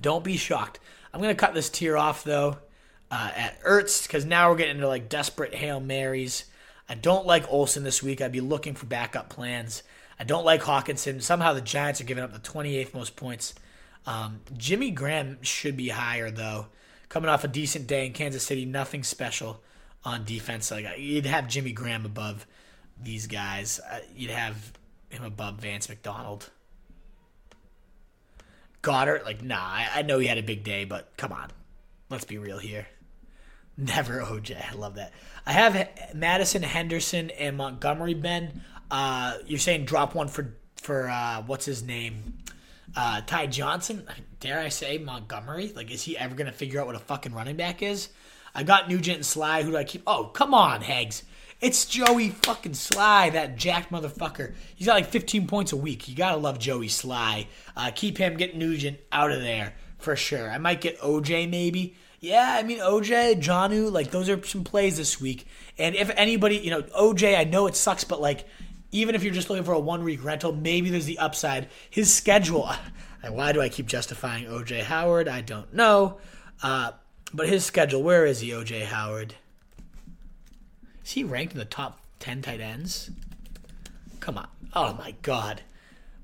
Don't be shocked. I'm gonna cut this tier off though uh, at Ertz because now we're getting into like desperate hail marys. I don't like Olsen this week. I'd be looking for backup plans. I don't like Hockenson. Somehow the Giants are giving up the 28th most points. Um, Jimmy Graham should be higher though. Coming off a decent day in Kansas City, nothing special on defense. Like you'd have Jimmy Graham above these guys. Uh, you'd have him above Vance McDonald. Goedert, like nah. I, I know he had a big day, but come on, let's be real here. Never OJ. I love that. I have Mattison Henderson, and Montgomery. Ben, uh, you're saying drop one for for uh, what's his name? Uh, Ty Johnson. Dare I say Montgomery? Like, is he ever gonna figure out what a fucking running back is? I got Nugent and Slye. Who do I keep? Oh, come on, Hags. It's Joey fucking Slye, that jacked motherfucker. He's got like 15 points a week. You gotta love Joey Slye. Uh, keep him, get Nugent out of there for sure. I might get OJ maybe. Yeah, I mean OJ, Jonnu, like those are some plays this week. And if anybody, you know, OJ, I know it sucks, but like even if you're just looking for a one week rental, maybe there's the upside. His schedule, why do I keep justifying OJ Howard? I don't know. Uh, but his schedule, where is he, OJ Howard? Is he ranked in the top 10 tight ends? Come on. Oh my God.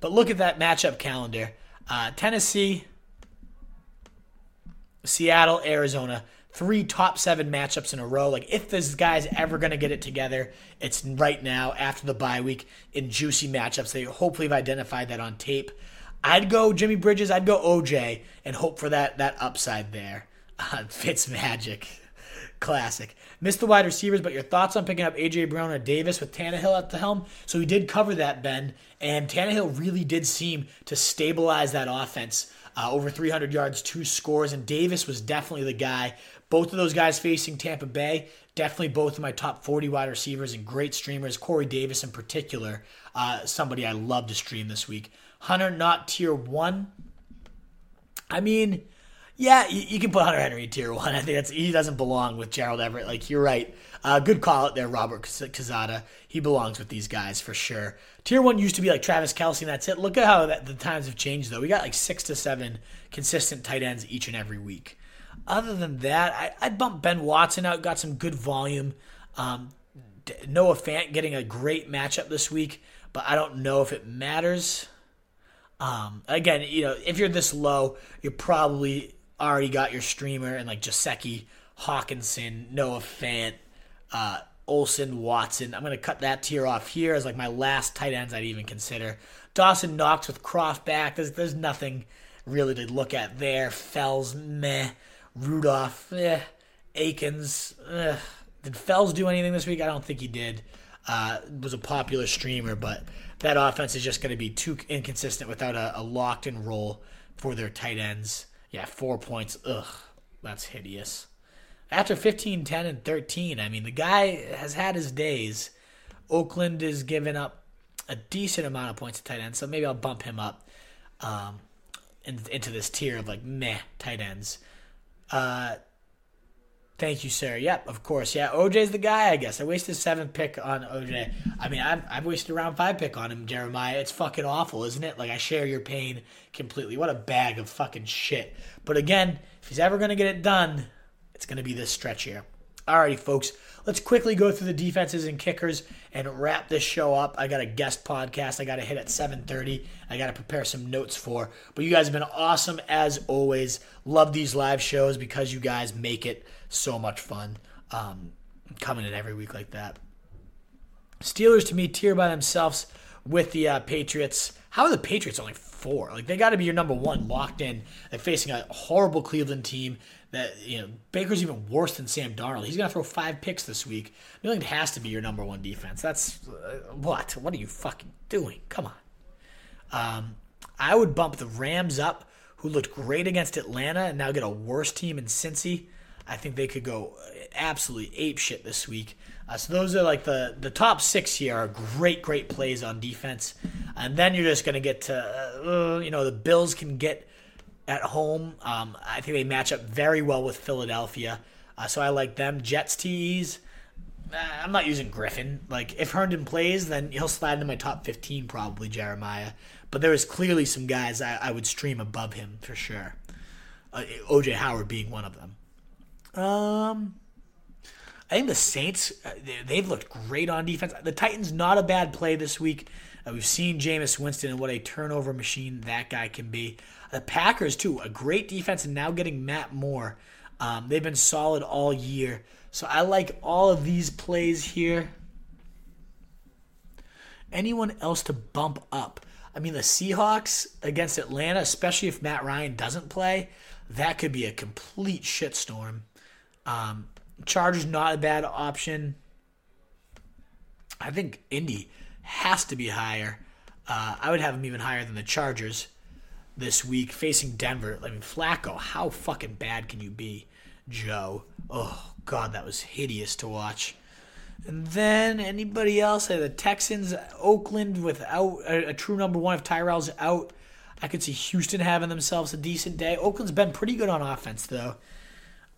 But look at that matchup calendar uh, Tennessee, Seattle, Arizona three top seven matchups in a row. Like if this guy's ever going to get it together, it's right now after the bye week in juicy matchups. They hopefully have identified that on tape. I'd go Jimmy Bridges. I'd go OJ and hope for that that upside there. Uh, Fitz magic. Classic. Missed the wide receivers, but your thoughts on picking up AJ Brown or Davis with Tannehill at the helm? So we did cover that, Ben, and Tannehill really did seem to stabilize that offense. Uh, over 300 yards, two scores, and Davis was definitely the guy. Both of those guys facing Tampa Bay, definitely both of my top 40 wide receivers and great streamers. Corey Davis in particular, uh, somebody I love to stream this week. Hunter not tier one. I mean, yeah, you, you, can put Hunter Henry tier one. I think that's he doesn't belong with Gerald Everett. Like you're right. Uh, good call out there, Robert Cazada. He belongs with these guys for sure. Tier one used to be like Travis Kelce, and that's it. Look at how that, the times have changed though. We got like six to seven consistent tight ends each and every week. Other than that, I, would bump Ben Watson out. Got some good volume. Um, Noah Fant getting a great matchup this week, but I don't know if it matters. Um, again, you know, if you're this low, you're probably already got your streamer and like Gesicki, Hockenson, Noah Fant, uh, Olsen, Watson. I'm going to cut that tier off here as like my last tight ends I'd even consider. Dawson Knox with Kroft back. There's, there's nothing really to look at there. Fells, meh. Rudolph, eh. Akins, eh. Did Fells do anything this week? I don't think he did. Uh, was a popular streamer, but that offense is just going to be too inconsistent without a, a locked in role for their tight ends. Yeah, four points. Ugh, that's hideous. After 15, 10, and 13, I mean, the guy has had his days. Oakland is giving up a decent amount of points to tight ends, so maybe I'll bump him up um, in, into this tier of like meh tight ends. Uh, Thank you, sir. Yep, of course. Yeah, OJ's the guy, I guess. I wasted seven pick on OJ. I mean, I've, I've wasted a round five pick on him, Jeremiah. It's fucking awful, isn't it? Like, I share your pain completely. What a bag of fucking shit. But again, if he's ever going to get it done, it's going to be this stretch here. Alrighty, folks. Let's quickly go through the defenses and kickers and wrap this show up. I got a guest podcast I got to hit at 7:30. I got to prepare some notes for. But you guys have been awesome as always. Love these live shows because you guys make it so much fun. Um, coming in every week like that. Steelers to me tier by themselves with the uh, Patriots. How are the Patriots only four? Like they got to be your number one locked in. They're facing a horrible Cleveland team that you know Baker's even worse than Sam Darnold. He's gonna throw five picks this week. New England has to be your number one defense. That's uh, what? What are you fucking doing? Come on. Um, I would bump the Rams up, who looked great against Atlanta, and now get a worse team in Cincy. I think they could go absolutely ape shit this week. Uh, so those are like the the top six here are great, great plays on defense, and then you're just gonna get to uh, you know the Bills can get at home. Um, I think they match up very well with Philadelphia. Uh, so I like them. Jets tees. Uh, I'm not using Griffin. Like if Herndon plays, then he'll slide into my top 15 probably. Jeremiah, but there is clearly some guys I, I would stream above him for sure. Uh, OJ Howard being one of them. Um, I think the Saints uh, they've looked great on defense. The Titans not a bad play this week. Uh, we've seen Jameis Winston and what a turnover machine that guy can be. The Packers, too, a great defense, and now getting Matt Moore. Um, they've been solid all year. So I like all of these plays here. Anyone else to bump up? I mean, the Seahawks against Atlanta, especially if Matt Ryan doesn't play, that could be a complete shitstorm. Um, Chargers, not a bad option. I think Indy has to be higher. Uh, I would have them even higher than the Chargers this week facing Denver. I mean, Flacco, how fucking bad can you be, Joe? Oh, God, that was hideous to watch. And then anybody else? The Texans, Oakland without a, a, true number one. If Tyrell's out, I could see Houston having themselves a decent day. Oakland's been pretty good on offense, though.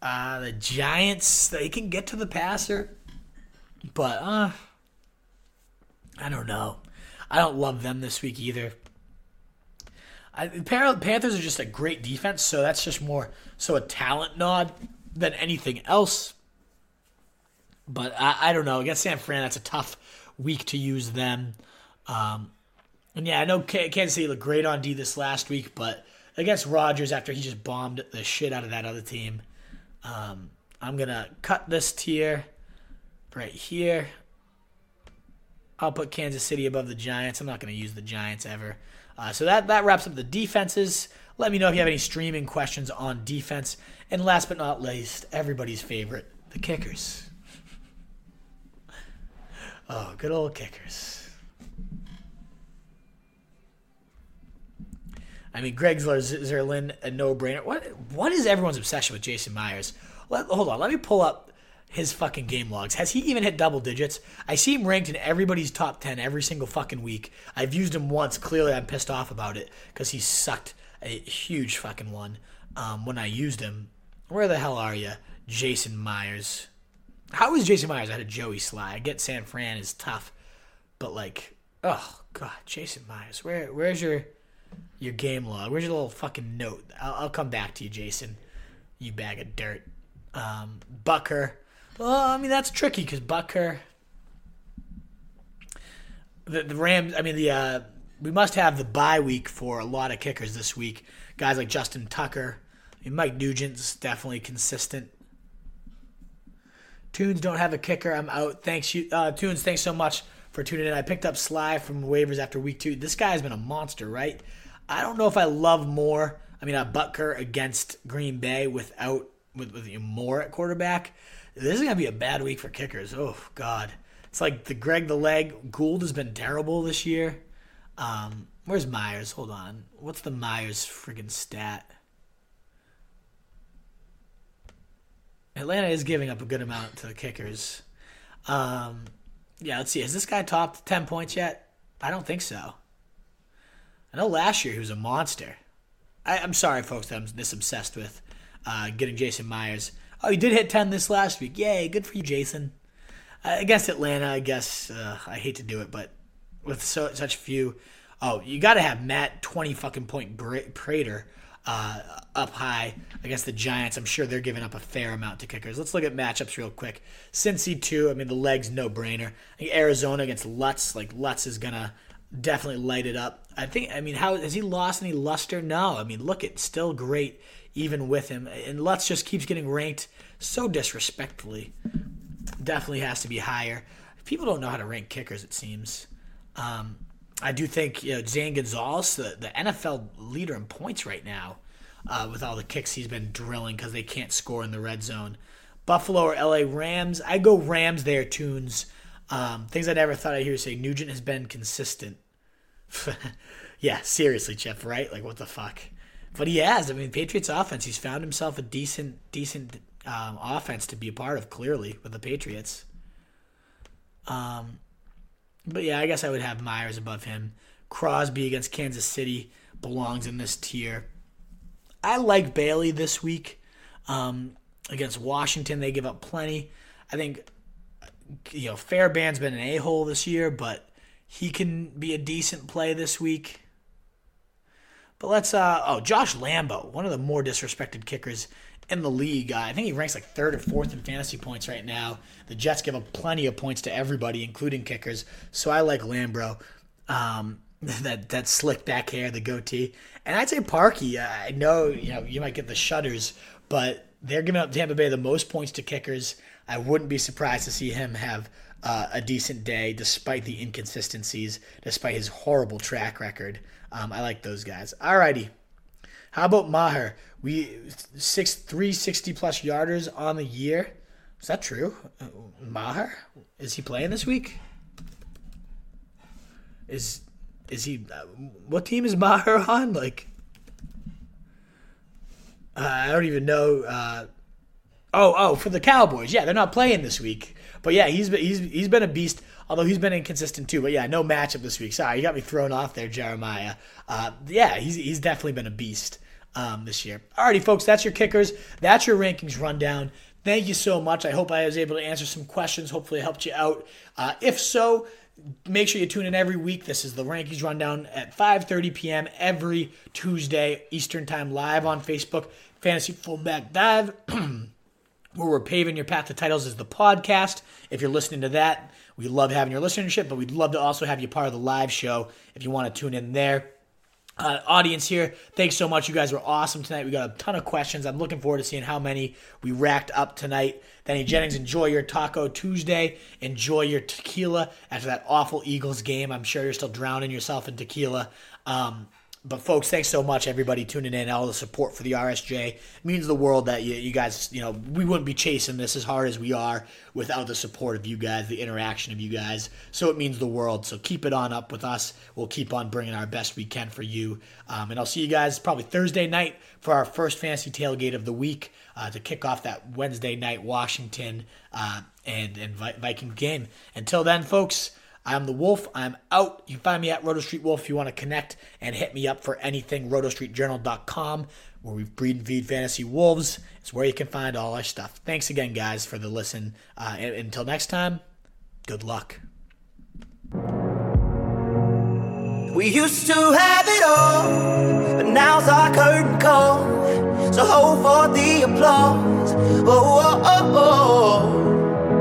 Uh, the Giants, they can get to the passer, but uh, I don't know. I don't love them this week either. I, Panthers are just a great defense, so that's just more so a talent nod than anything else. But I, I don't know against San Fran, that's a tough week to use them. Um, and yeah, I know Kansas City looked great on D this last week, but against Rodgers after he just bombed the shit out of that other team, um, I'm gonna cut this tier right here. I'll put Kansas City above the Giants. I'm not gonna use the Giants ever. Uh, so that, that wraps up the defenses. Let me know if you have any streaming questions on defense. And last but not least, everybody's favorite, the kickers. Oh, good old kickers. I mean, Greg Zuerlein, a no-brainer. What what is everyone's obsession with Jason Myers? Let, hold on, let me pull up his fucking game logs. Has he even hit double digits? I see him ranked in everybody's top 10 every single fucking week. I've used him once. Clearly, I'm pissed off about it because he sucked a huge fucking one um, when I used him. Where the hell are you, Jason Myers? How is Jason Myers out of Joey Slye? I get San Fran is tough, but like, oh god, Jason Myers, where where's your your game log? Where's your little fucking note? I'll, I'll come back to you, Jason. You bag of dirt. Um, Butker. Well, I mean that's tricky because Butker. The the Rams. I mean the uh, we must have the bye week for a lot of kickers this week. Guys like Justin Tucker. I mean, Mike Nugent's definitely consistent. Tunes don't have a kicker. I'm out. Thanks you, uh, Tunes. Thanks so much for tuning in. I picked up Slye from waivers after week two. This guy has been a monster, right? I don't know if I love more. I mean, a Butker against Green Bay without with with Moore at quarterback. This is gonna be a bad week for kickers. Oh God, it's like the Greg the leg Gould has been terrible this year. Um, where's Myers? Hold on. What's the Myers friggin' stat? Atlanta is giving up a good amount to the kickers. Um, yeah, let's see. Has this guy topped 10 points yet? I don't think so. I know last year he was a monster. I, am sorry, folks, that I'm this obsessed with uh, getting Jason Myers. Oh, he did hit 10 this last week. Yay, good for you, Jason. Uh, against Atlanta, I guess uh, I hate to do it, but with so, such few. Oh, you got to have Matt 20 fucking point Prater uh, up high against the Giants. I'm sure they're giving up a fair amount to kickers. Let's look at matchups real quick. Cincy two. I mean, the legs no brainer. I Arizona against Lutz. Like Lutz is gonna definitely light it up. I think. I mean, how has he lost any luster? No. I mean, look, it's still great even with him. And Lutz just keeps getting ranked so disrespectfully. Definitely has to be higher. People don't know how to rank kickers. It seems. Um, I do think you know Zane Gonzalez, the, the NFL leader in points right now, uh, with all the kicks he's been drilling because they can't score in the red zone. Buffalo or LA Rams, I go Rams there. Tunes, um, things I never thought I'd hear say. Nugent has been consistent. yeah, seriously, Chip. Right? Like what the fuck? But he has. I mean, Patriots offense. He's found himself a decent, decent um, offense to be a part of. Clearly, with the Patriots. Um, but yeah, I guess I would have Myers above him. Crosby against Kansas City belongs in this tier. I like Bailey this week um, against Washington. They give up plenty. I think you know Fairbairn's been an a hole this year, but he can be a decent play this week. But let's uh oh Josh Lambo, one of the more disrespected kickers in the league. Uh, I think he ranks like third or fourth in fantasy points right now. The Jets give up plenty of points to everybody, including kickers. So I like Lambo. Um, that that slick back hair, the goatee, and I'd say Parkey. Uh, I know you know you might get the shudders, but they're giving up Tampa Bay the most points to kickers. I wouldn't be surprised to see him have uh, a decent day, despite the inconsistencies, despite his horrible track record. Um, I like those guys. Alrighty, how about Maher? We six three sixty plus yarders on the year. Is that true? Maher is he playing this week? Is is he? Uh, what team is Maher on? Like, uh, I don't even know. Uh, oh, oh, for the Cowboys. Yeah, they're not playing this week. But yeah, he's he's he's been a beast. Although he's been inconsistent too. But yeah, no matchup this week. Sorry, you got me thrown off there, Jeremiah. Uh, yeah, he's he's definitely been a beast um, this year. Alrighty, folks, that's your kickers. That's your rankings rundown. Thank you so much. I hope I was able to answer some questions. Hopefully, helped you out. Uh, if so, make sure you tune in every week. This is the rankings rundown at 5:30 p.m. every Tuesday Eastern Time, live on Facebook. Fantasy Fullback Dive, where we're paving your path to titles, is the podcast. If you're listening to that, we love having your listenership, but we'd love to also have you part of the live show if you want to tune in there. Uh, audience here, thanks so much. You guys were awesome tonight. We got a ton of questions. I'm looking forward to seeing how many we racked up tonight. Danny Jennings, enjoy your Taco Tuesday. Enjoy your tequila after that awful Eagles game. I'm sure you're still drowning yourself in tequila. Um, but folks, thanks so much everybody tuning in, all the support for the RSJ it means the world that you, you guys, you know, we wouldn't be chasing this as hard as we are without the support of you guys, the interaction of you guys. So it means the world. So keep it on up with us. We'll keep on bringing our best we can for you. Um, and I'll see you guys probably Thursday night for our first fantasy tailgate of the week uh, to kick off that Wednesday night Washington uh, and and Viking game. Until then, folks. I'm the Wolf. I'm out. You can find me at Roto Street Wolf if you want to connect and hit me up for anything. RotoStreetJournal.com, where we breed and feed fantasy wolves. It's where you can find all our stuff. Thanks again, guys, for the listen. Uh, and, until next time, good luck. We used to have it all, but now's our curtain call. So hold for the applause. Oh, oh, oh, oh.